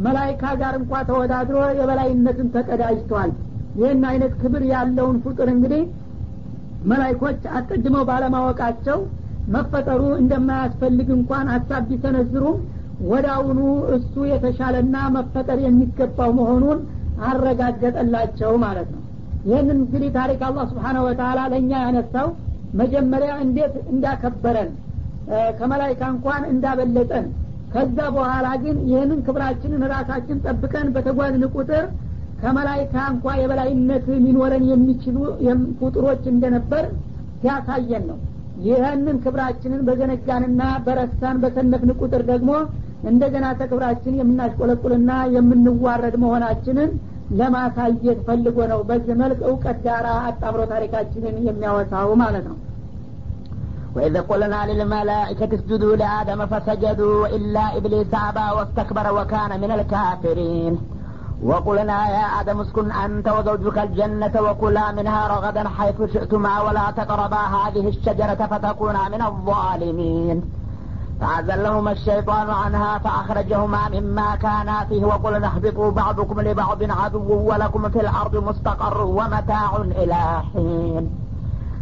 መላይካ ጋር እንኳ ተወዳድሮ የበላይነትን ተቀዳጅቷል። ይህን አይነት ክብር ያለውን ፍጡር እንግዲህ መላይኮች አስቀድመው ባለማወቃቸው መፈጠሩ እንደማያስፈልግ እንኳን ሀሳብ ቢሰነዝሩም ወዳውኑ እሱ የተሻለና መፈጠር የሚገባው መሆኑን አረጋገጠላቸው ማለት ነው ይህንን እንግዲህ ታሪክ አላህ ስብሓነ ወተላ ለእኛ ያነሳው መጀመሪያ እንዴት እንዳከበረን ከመላይካ እንኳን እንዳበለጠን ከዛ በኋላ ግን ይህንን ክብራችንን ራሳችን ጠብቀን በተጓዝን ቁጥር ከመላይካ እንኳ የበላይነት ሊኖረን የሚችሉ ቁጥሮች እንደነበር ሲያሳየን ነው። ይህንን ክብራችንን በዘነጋንና በረሳን በሰነፍን ቁጥር ደግሞ እንደገና ተክብራችን የምናሽቆለቁልና የምንዋረድ መሆናችንን ለማሳየት ፈልጎ ነው በዚህ መልክ እውቀት ጋር አጣምሮ ታሪካችንን የሚያወሳው ማለት ነው وإذ قلنا للملائكة اسجدوا لآدم فسجدوا إلا إبليس أبى واستكبر وكان من الكافرين وقلنا يا آدم اسكن أنت وزوجك الجنة وكلا منها رغدا حيث شئتما ولا تقربا هذه الشجرة فتكونا من الظالمين فأزلهما الشيطان عنها فأخرجهما مما كانا فيه وقلنا اهبطوا بعضكم لبعض عدو ولكم في الأرض مستقر ومتاع إلى حين.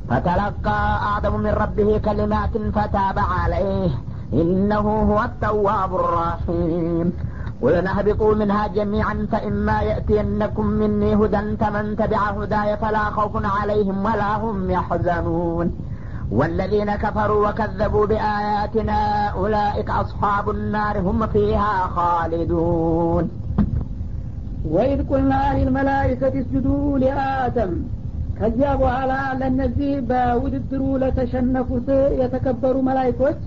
فتلقى آدم من ربه كلمات فتاب عليه. إنه هو التواب الرحيم. قلنا اهبطوا منها جميعا فإما يأتينكم مني هدى فمن تبع هداي فلا خوف عليهم ولا هم يحزنون. والذين كفروا وكذبوا بآياتنا أولئك أصحاب النار هم فيها خالدون ወኢድ ቁልና ሊልመላይከት እስጁዱ ሊአደም ከዚያ በኋላ ለእነዚህ በውድድሩ ለተሸነፉት የተከበሩ መላይኮች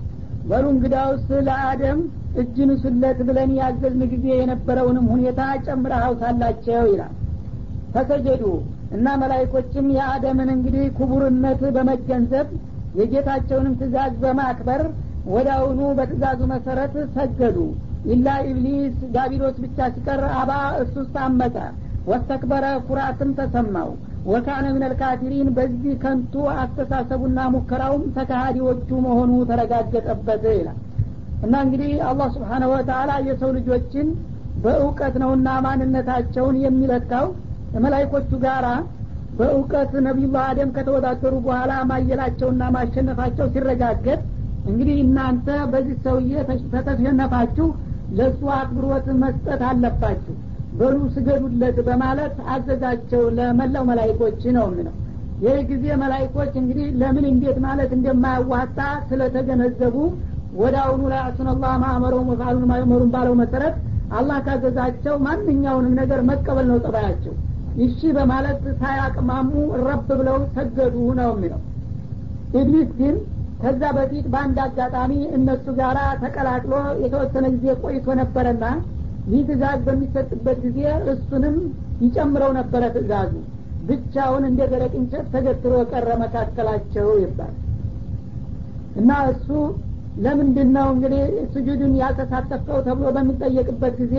በሉ እንግዳውስ ለአደም እጅ ንሱለት ብለን ያዘዝን ጊዜ የነበረውንም ሁኔታ ጨምረሃው ታላቸው ይላል ተሰጀዱ እና መላይኮችም የአደምን እንግዲህ ክቡርነት በመገንዘብ የጌታቸውንም ትእዛዝ በማክበር ወዳውኑ በትእዛዙ መሰረት ሰገዱ። ኢላ ኢብሊስ ዳቢሎስ ብቻ ሲቀር አባ እሱስ አመፀ ወስተክበረ ኩራትም ተሰማው። ወካነ ሚነል ካፊሪን በዚህ ከንቱ አስተሳሰቡና ሙከራውም ተካሃዲዎቹ መሆኑ ተረጋገጠበት ይላል። እና እንግዲህ አላህ ስብሓነሁ ወተአላ የሰው ልጆችን በእውቀት ነውና ማንነታቸውን የሚለካው መላይኮቹ ጋራ በእውቀት ነቢዩላህ አደም ከተወዳደሩ በኋላ ማየላቸውና ማሸነፋቸው ሲረጋገጥ እንግዲህ እናንተ በዚህ ሰውዬ ተተሸነፋችሁ ለእሱ አክብሮት መስጠት አለባችሁ። በሉ ስገዱለት በማለት አዘዛቸው ለመላው መላይኮች ነው ምነው ይህ ጊዜ መላይኮች እንግዲህ ለምን እንዴት ማለት እንደማያዋጣ ስለተገነዘቡ ወደ አሁኑ ላይ አሱነላህ ማእመረውን ወፋሉን ማእመሩን ባለው መሰረት አላህ ካዘዛቸው ማንኛውንም ነገር መቀበል ነው ጠባያቸው ይሺ በማለት ሳያቅማሙ ረብ ብለው ሰገዱ ነው የሚለው። ኢብሊስ ግን ከዛ በፊት በአንድ አጋጣሚ እነሱ ጋር ተቀላቅሎ የተወሰነ ጊዜ ቆይቶ ነበረና ይህ ትእዛዝ በሚሰጥበት ጊዜ እሱንም ይጨምረው ነበረ ትእዛዙ። ብቻውን እንደ ደረቅ እንጨት ተገትሮ ቀረ መካከላቸው ይባል። እና እሱ ለምንድን ነው እንግዲህ ስጁድን ያልተሳተፍከው ተብሎ በሚጠየቅበት ጊዜ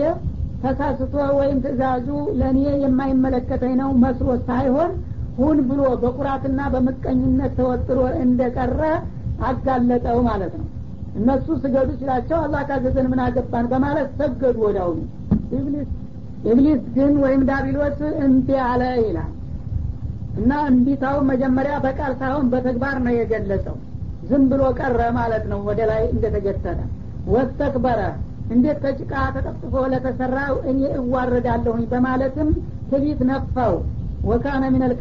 ተሳስቶ ወይም ትእዛዙ ለእኔ የማይመለከተኝ ነው መስሎ ሳይሆን ሁን ብሎ በኩራትና በምቀኝነት ተወጥሮ እንደቀረ አጋለጠው ማለት ነው። እነሱ ስገዱ ሲላቸው አላህ ካዘዘን ምን አገባን በማለት ሰገዱ ወዳውኑ። ኢብሊስ ግን ወይም ዳቢሎስ እምቢ አለ ይላል። እና እንቢታው መጀመሪያ በቃል ሳይሆን በተግባር ነው የገለጸው። ዝም ብሎ ቀረ ማለት ነው ወደ ላይ እንደተገተረ ወስተክበረ እንዴት ከጭቃ ተጠፍጥፎ ለተሰራው እኔ እዋረዳለሁኝ በማለትም ትቢት ነፋው። ወካነ ሚነል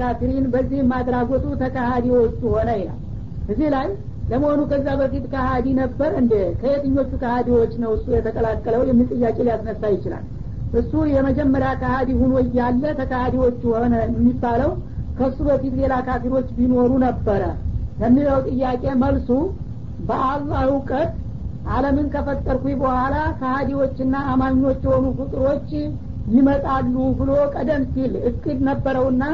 በዚህም አድራጎቱ ተካሃዲዎቹ ሆነ ይላል። እዚህ ላይ ለመሆኑ ከዛ በፊት ከሃዲ ነበር እንደ ከየትኞቹ ከሃዲዎች ነው እሱ የተቀላቀለው የሚል ጥያቄ ሊያስነሳ ይችላል። እሱ የመጀመሪያ ከሃዲ ሁኖ እያለ ተካሃዲዎቹ ሆነ የሚባለው ከሱ በፊት ሌላ ካፊሮች ቢኖሩ ነበረ። ለሚለው ጥያቄ መልሱ በአላህ እውቀት አለምን ከፈጠርኩኝ በኋላ ከሃዲዎችና አማኞች የሆኑ ፍጡሮች ይመጣሉ ብሎ ቀደም ሲል እቅድ ነበረውና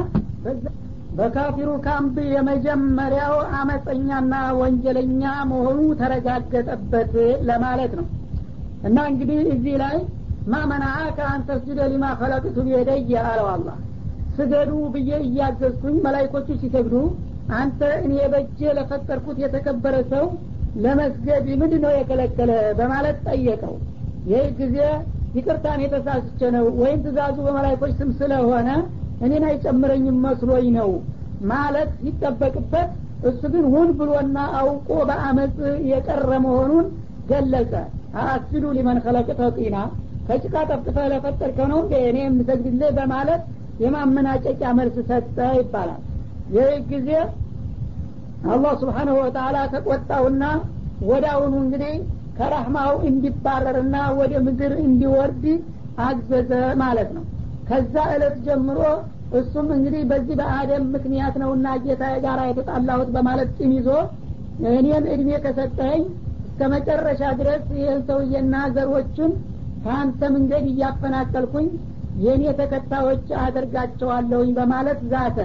በካፊሩ ካምፕ የመጀመሪያው አመፀኛና ወንጀለኛ መሆኑ ተረጋገጠበት ለማለት ነው። እና እንግዲህ እዚህ ላይ ማመናአከ አንተ ስጁደ ሊማ ከለቅቱ ቢየደየ አለው አላህ። ስገዱ ብዬ እያዘዝኩኝ መላይኮቹ ሲሰግዱ አንተ እኔ በእጄ ለፈጠርኩት የተከበረ ሰው ለመስገድ ምንድን ነው የከለከለ በማለት ጠየቀው። ይህ ጊዜ ይቅርታን የተሳስቸ ነው ወይም ትእዛዙ በመላይኮች ስም ስለሆነ እኔን አይጨምረኝም መስሎኝ ነው ማለት ሲጠበቅበት እሱ ግን ሁን ብሎና አውቆ በአመፅ የቀረ መሆኑን ገለጸ። አስጁዱ ሊመን ከለቅተ ጢና ከጭቃ ጠፍጥፈ ለፈጠርከው ነው እኔ የምሰግድልህ በማለት የማመናጨቂያ መልስ ሰጠ ይባላል። ይህ ጊዜ አላህ ስብሓንሁ ወተላ ተቆጣውና ወዳውኑ እንግዲህ ከረህማው እንዲባረርና ወደ ምድር እንዲወርድ አዘዘ ማለት ነው። ከዛ እለት ጀምሮ እሱም እንግዲህ በዚህ በአደም ምክንያት ነውና ጌታ ጋር የተጣላሁት በማለት ጢም ይዞ እኔን እድሜ ከሰጠኸኝ እስከ መጨረሻ ድረስ ይህን ሰውዬና ዘሮቹን ከአንተ መንገድ እያፈናቀልኩኝ የእኔ ተከታዮች አደርጋቸዋለሁኝ በማለት ዛተ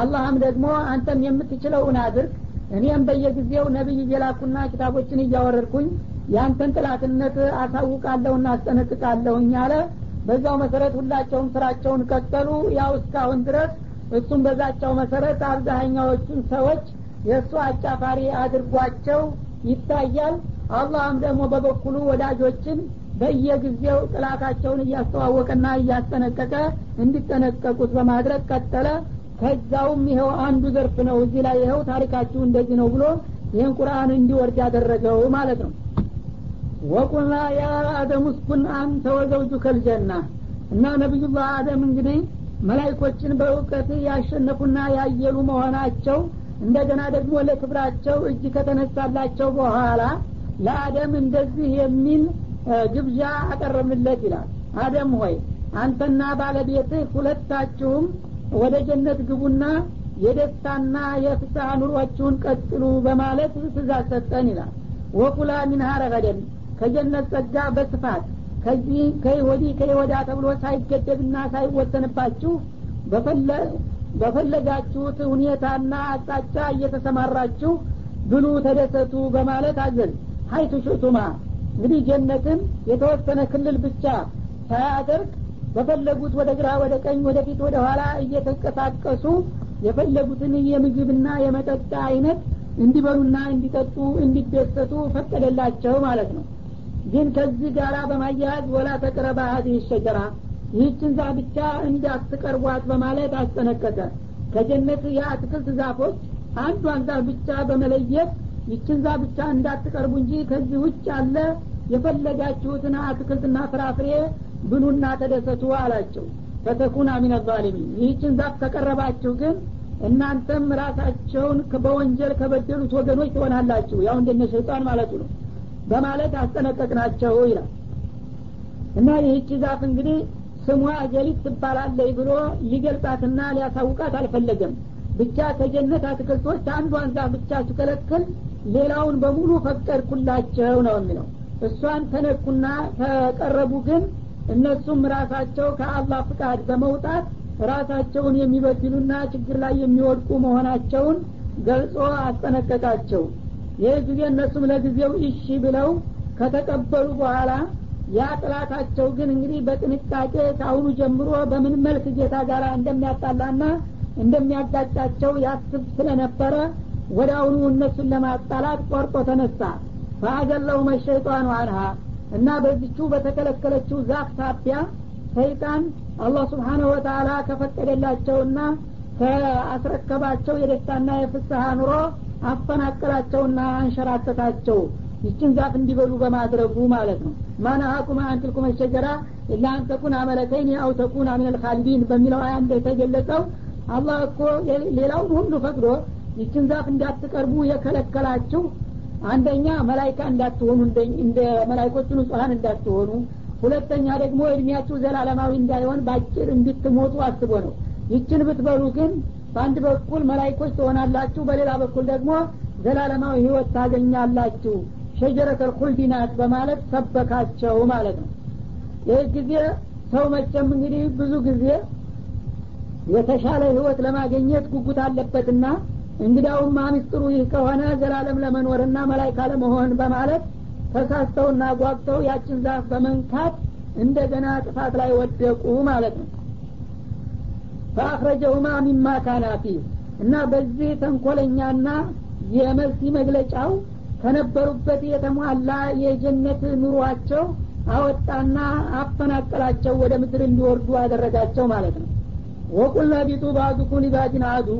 አላህም ደግሞ አንተም የምትችለውን አድርግ። እኔም በየጊዜው ነቢይ እየላኩና ኪታቦችን እያወረድኩኝ ያንተን ጥላትነት አሳውቃለሁና አስጠነቅቃለሁኝ አለ። በዛው መሰረት ሁላቸውም ስራቸውን ቀጠሉ። ያው እስካሁን ድረስ እሱም በዛቸው መሰረት አብዛሀኛዎቹን ሰዎች የእሱ አጫፋሪ አድርጓቸው ይታያል። አላህም ደግሞ በበኩሉ ወዳጆችን በየጊዜው ጥላታቸውን እያስተዋወቀና እያስጠነቀቀ እንዲጠነቀቁት በማድረግ ቀጠለ ከዛውም ይኸው አንዱ ዘርፍ ነው። እዚህ ላይ ይኸው ታሪካችሁ እንደዚህ ነው ብሎ ይህን ቁርአን እንዲወርድ ያደረገው ማለት ነው። ወቁልና ያ አደም ውስኩን አንተ ወዘውጁከ ልጀና እና ነቢዩላህ አደም እንግዲህ መላይኮችን በእውቀት ያሸነፉና ያየሉ መሆናቸው እንደገና ደግሞ ለክብራቸው እጅ ከተነሳላቸው በኋላ ለአደም እንደዚህ የሚል ግብዣ አቀረብንለት ይላል። አደም ሆይ አንተና ባለቤትህ ሁለታችሁም ወደ ጀነት ግቡና የደስታና የፍስሐ ኑሯችሁን ቀጥሉ በማለት ትእዛዝ ሰጠን ይላል። ወኩላ ሚንሃ ረገደን ከጀነት ጸጋ በስፋት ከዚህ ከይወዲ ከይወዳ ተብሎ ሳይገደብና ሳይወሰንባችሁ በፈለጋችሁት ሁኔታና አቅጣጫ እየተሰማራችሁ ብሉ ተደሰቱ በማለት አዘዝ ሀይቱ ሽቱማ እንግዲህ ጀነትን የተወሰነ ክልል ብቻ ሳያደርግ በፈለጉት ወደ ግራ ወደ ቀኝ ወደ ፊት ወደ ኋላ እየተንቀሳቀሱ የፈለጉትን የምግብና የመጠጥ አይነት እንዲበሉና እንዲጠጡ እንዲደሰቱ ፈቀደላቸው ማለት ነው። ግን ከዚህ ጋር በማያያዝ ወላ ተቅረባ ሀዚህ ሸጀራ ይህችን ዛፍ ብቻ እንዳትቀርቧት በማለት አስጠነቀቀ። ከጀነት የአትክልት ዛፎች አንዷን ዛፍ ብቻ በመለየት ይችን ዛፍ ብቻ እንዳትቀርቡ እንጂ ከዚህ ውጭ ያለ የፈለጋችሁትን አትክልትና ፍራፍሬ ብሉና ተደሰቱ አላቸው። ፈተኩና ሚን ዛሊሚን። ይህችን ዛፍ ከቀረባችሁ ግን እናንተም ራሳቸውን በወንጀል ከበደሉት ወገኖች ትሆናላችሁ። ያው እንደነ ሸይጣን ማለቱ ነው። በማለት አስጠነቀቅናቸው ይላል። እና ይህቺ ዛፍ እንግዲህ ስሟ ጀሊት ትባላለች ብሎ ሊገልጻትና ሊያሳውቃት አልፈለገም። ብቻ ከጀነት አትክልቶች አንዷን ዛፍ ብቻ ሲከለክል ሌላውን በሙሉ ፈቀድኩላቸው ነው የሚለው። እሷን ተነኩና ተቀረቡ ግን እነሱም ራሳቸው ከአላህ ፍቃድ በመውጣት ራሳቸውን የሚበድሉና ችግር ላይ የሚወድቁ መሆናቸውን ገልጾ አስጠነቀቃቸው። ይህ ጊዜ እነሱም ለጊዜው እሺ ብለው ከተቀበሉ በኋላ ያ ጥላታቸው ግን እንግዲህ በጥንቃቄ ከአሁኑ ጀምሮ በምን መልክ ጌታ ጋር እንደሚያጣላና እንደሚያጋጫቸው ያስብ ስለነበረ ወደ አሁኑ እነሱን ለማጣላት ቆርጦ ተነሳ። ፈአዘለው መሸይጣኑ አንሃ እና በዚቹ በተከለከለችው ዛፍ ሳቢያ ሰይጣን አላህ ስብሓነሁ ወተላ ከፈቀደላቸውና ከአስረከባቸው የደስታና የፍስሀ ኑሮ አፈናቀላቸውና አንሸራተታቸው። ይችን ዛፍ እንዲበሉ በማድረጉ ማለት ነው። ማናሀኩም አንትልኩም ሸጀራ ኢላ አንተኩን አመለከይን አው ተኩን አሚነል ካሊዲን በሚለው አያ እንደተገለጸው አላህ እኮ ሌላውን ሁሉ ፈቅዶ ይችን ዛፍ እንዳትቀርቡ የከለከላችሁ አንደኛ መላይካ እንዳትሆኑ እንደ መላይኮቹ ንጹሀን እንዳትሆኑ። ሁለተኛ ደግሞ እድሜያችሁ ዘላለማዊ እንዳይሆን በአጭር እንድትሞቱ አስቦ ነው። ይችን ብትበሉ ግን በአንድ በኩል መላይኮች ትሆናላችሁ በሌላ በኩል ደግሞ ዘላለማዊ ህይወት ታገኛላችሁ። ሸጀረተል ኩልዲ ናት በማለት ሰበካቸው ማለት ነው። ይህ ጊዜ ሰው መቼም እንግዲህ ብዙ ጊዜ የተሻለ ህይወት ለማግኘት ጉጉት አለበትና እንግዲያውማ ሚስጥሩ ይህ ከሆነ ዘላለም ለመኖርና መላይካ ለመሆን በማለት ተሳስተውና ጓግተው ያችን ዛፍ በመንካት እንደገና ጥፋት ላይ ወደቁ ማለት ነው። ፈአክረጀሁማ ሚማ እና በዚህ ተንኮለኛና የመልሲ መግለጫው ከነበሩበት የተሟላ የጀነት ኑሯቸው አወጣና አፈናቀላቸው ወደ ምድር እንዲወርዱ አደረጋቸው ማለት ነው። ወቁልና ቢጡ ባዕዱኩም ሊባዕድን አዱ